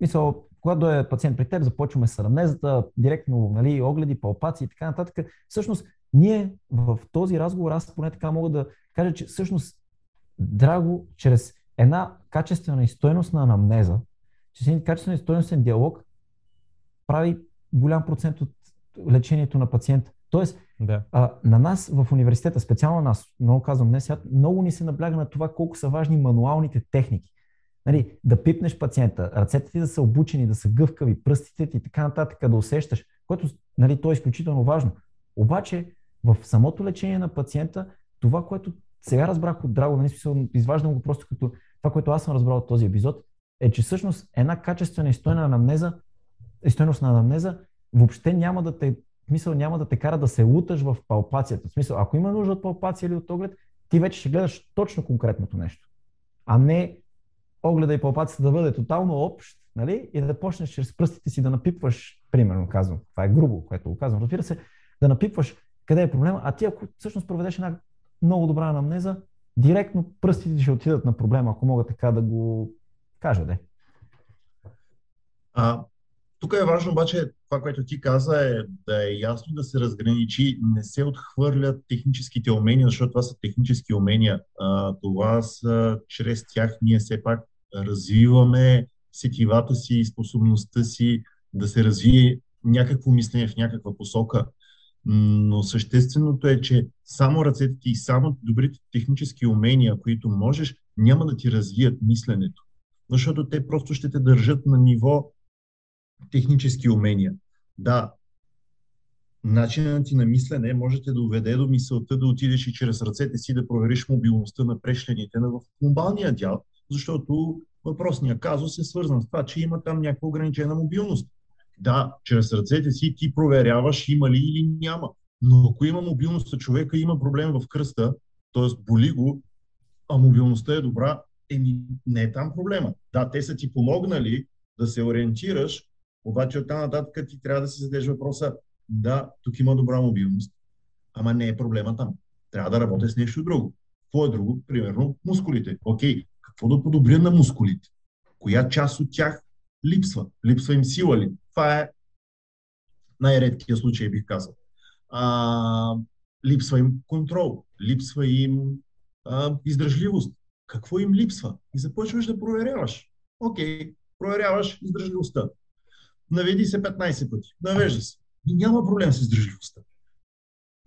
мисъл, когато дойде пациент при теб, започваме с рамнезата, директно нали, огледи, палпации и така нататък. Всъщност, ние в този разговор, аз поне така мога да кажа, че всъщност Драго, чрез една качествена и стойностна анамнеза, чрез един качествен и стойностен диалог, прави голям процент от лечението на пациента. Тоест, да. а, на нас в университета, специално на нас, много казвам днес, много ни се набляга на това колко са важни мануалните техники. Нали, да пипнеш пациента, ръцете ти да са обучени, да са гъвкави, пръстите ти и така нататък, да усещаш, което нали, то е изключително важно. Обаче в самото лечение на пациента, това, което сега разбрах от Драго, нали, изваждам го просто като това, което аз съм разбрал от този епизод, е, че всъщност една качествена и стойна анамнеза, и стойност на анамнеза въобще няма да те, смисъл, няма да те кара да се луташ в палпацията. В смисъл, ако има нужда от палпация или от оглед, ти вече ще гледаш точно конкретното нещо. А не огледа и палпацията да бъде тотално общ, нали? И да почнеш чрез пръстите си да напипваш, примерно казвам, това е грубо, което го казвам, разбира се, да напипваш къде е проблема, а ти ако всъщност проведеш една много добра анамнеза, директно пръстите ще отидат на проблема, ако мога така да го кажа, де. А, тук е важно обаче това, което ти каза е да е ясно да се разграничи, не се отхвърлят техническите умения, защото това са технически умения. А, това са, чрез тях ние все пак развиваме сетивата си и способността си да се развие някакво мислене в някаква посока. Но същественото е, че само ръцете ти и само добрите технически умения, които можеш, няма да ти развият мисленето. защото те просто ще те държат на ниво технически умения. Да, начинът ти на мислене може да доведе до мисълта да отидеш и чрез ръцете си да провериш мобилността на прешлените в глобалния дял, защото въпросният казус е свързан с това, че има там някаква ограничена мобилност. Да, чрез ръцете си ти проверяваш има ли или няма. Но ако има мобилност, човека има проблем в кръста, т.е. боли го, а мобилността е добра, еми не е там проблема. Да, те са ти помогнали да се ориентираш, обаче оттам нататък ти трябва да си задеш въпроса, да, тук има добра мобилност, ама не е проблема там. Трябва да работя с нещо друго. Какво е друго? Примерно мускулите. Окей, какво да подобря на мускулите? Коя част от тях липсва? Липсва им сила ли? Това е най-редкия случай, бих казал. А, липсва им контрол, липсва им а, издръжливост. Какво им липсва? И започваш да проверяваш. Окей, проверяваш издръжливостта. Наведи се 15 пъти. Навежда се. И няма проблем с издръжливостта.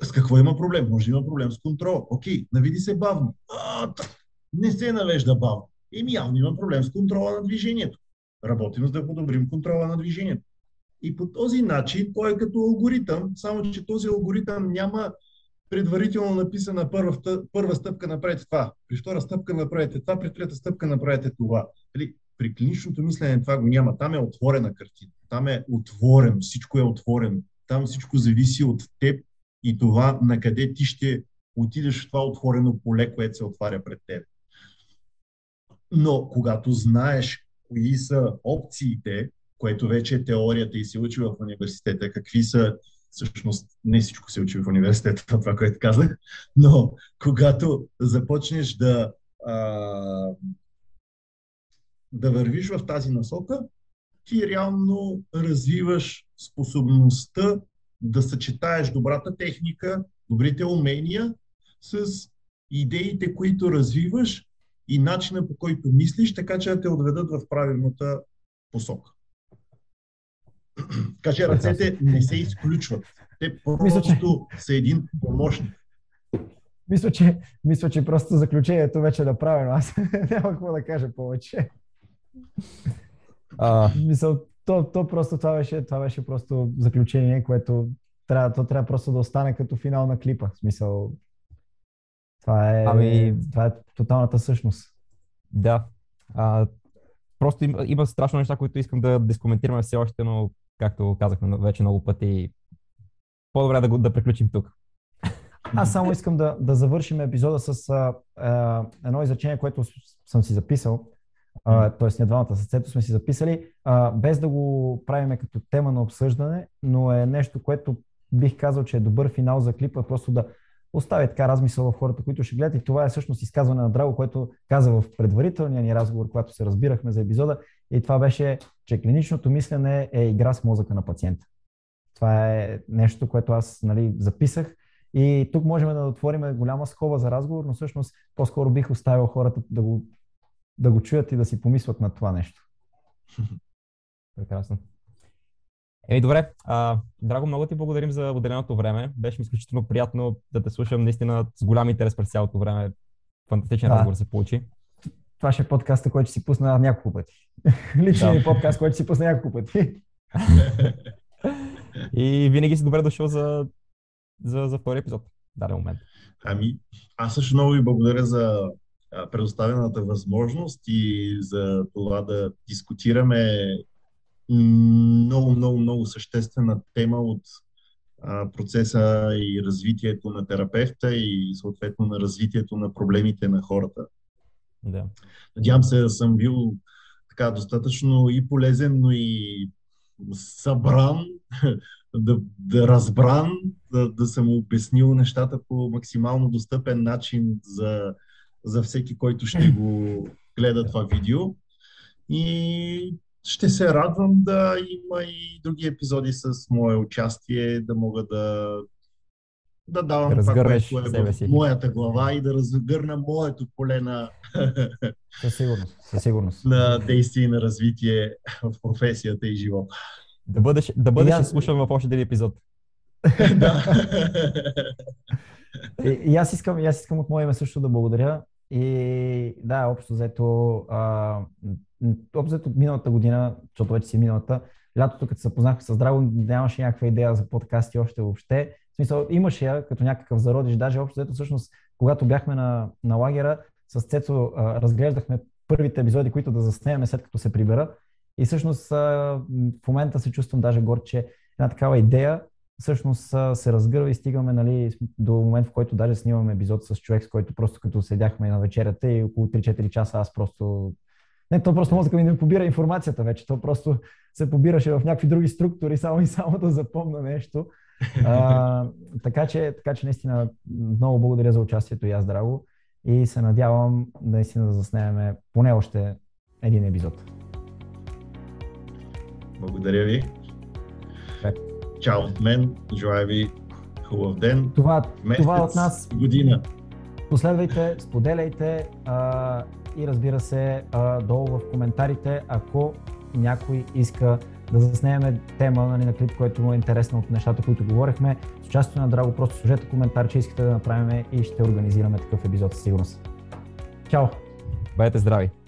С какво има проблем? Може да има проблем с контрол. Окей, навиди се бавно. А, не се навежда бавно. Еми явно има проблем с контрола на движението. Работим за да подобрим контрола на движението. И по този начин той е като алгоритъм, само че този алгоритъм няма предварително написана първа, първа стъпка направете това, при втора стъпка направете това, при трета стъпка направете това. Нали, при клиничното мислене това го няма. Там е отворена картина. Там е отворено. Всичко е отворено. Там всичко зависи от теб и това на къде ти ще отидеш в това отворено поле, което се отваря пред теб. Но когато знаеш кои са опциите, което вече е теорията и се учи в университета, какви са, всъщност не всичко се учи в университета, това, което казах, но когато започнеш да, а, да вървиш в тази насока, ти реално развиваш способността да съчетаеш добрата техника, добрите умения с идеите, които развиваш и начина по който мислиш, така че да те отведат в правилната посока. Така че ръцете не се изключват. Те просто мисля, че... са един помощник. Мисля че, мисля, че просто заключението вече е направено. Аз няма какво да кажа повече. А... Мисъл, то, то просто това беше, това беше просто заключение, което трябва, то трябва просто да остане като финал на клипа. В смисъл, това е, ами... това е тоталната същност. Да. А, просто има, има страшно неща, които искам да дискоментираме все още, но както казахме вече много пъти, по-добре да, го, да приключим тук. Аз само искам да, да завършим епизода с а, а, едно изречение, което съм си записал, т.е. ние двамата с Цето сме си записали, а, без да го правиме като тема на обсъждане, но е нещо, което бих казал, че е добър финал за клипа, просто да остави така размисъл в хората, които ще гледат. И това е всъщност изказване на Драго, което каза в предварителния ни разговор, когато се разбирахме за епизода. И това беше, че клиничното мислене е игра с мозъка на пациента. Това е нещо, което аз нали, записах. И тук можем да отворим голяма скоба за разговор, но всъщност по-скоро бих оставил хората да го, да го чуят и да си помислят на това нещо. Прекрасно. Еми добре, а, Драго, много ти благодарим за отделеното време. Беше ми изключително приятно да те слушам наистина с голям интерес през цялото време. Фантастичен да. разговор се получи. Това ще е подкаста, който си пусна няколко пъти. Личният да. подкаст, който си пусна няколко пъти. И винаги си добре дошъл за, за, за втори епизод. Даден момент. Ами, аз също много ви благодаря за предоставената възможност и за това да дискутираме много, много, много съществена тема от а, процеса и развитието на терапевта и съответно на развитието на проблемите на хората. Да. Надявам се да съм бил така достатъчно и полезен, но и събран, да, да разбран, да, да съм обяснил нещата по максимално достъпен начин за, за всеки, който ще го гледа това видео. И ще се радвам да има и други епизоди с мое участие, да мога да, да давам да това, което е в моята глава и да разгърна моето поле на, със сигурност, със сигурност. на действие и на развитие в професията и живота. Да бъдеш, да бъдеш аз... слушан в още един епизод. да. и, и, аз искам, и аз искам от мое име също да благодаря И да, общо взето, а, общо взето миналата година, защото вече си миналата, лятото, като се запознахме с Драго, нямаше някаква идея за подкасти още въобще. В смисъл, имаше я като някакъв зародиш, даже общо взето всъщност, когато бяхме на, на лагера, с Цецо а, разглеждахме първите епизоди, които да заснемем след като се прибера. И всъщност а, в момента се чувствам даже горд, че една такава идея всъщност се разгърва и стигаме нали, до момент, в който даже снимаме епизод с човек, с който просто като седяхме на вечерята и около 3-4 часа аз просто... Не, то просто мозъка ми не побира информацията вече, то просто се побираше в някакви други структури, само и само да запомна нещо. А, така, че, така че наистина много благодаря за участието и аз, Драго. И се надявам наистина да заснемем поне още един епизод. Благодаря ви. Чао от мен, желая ви хубав ден. Това, месец, това от нас. Година. Последвайте, споделяйте а, и разбира се, а, долу в коментарите, ако някой иска да заснеме тема нали, на клип, който му е интересно от нещата, които говорихме. С участието на Драго, просто сложете коментар, че искате да направим и ще организираме такъв епизод със сигурност. Чао! Бъдете здрави!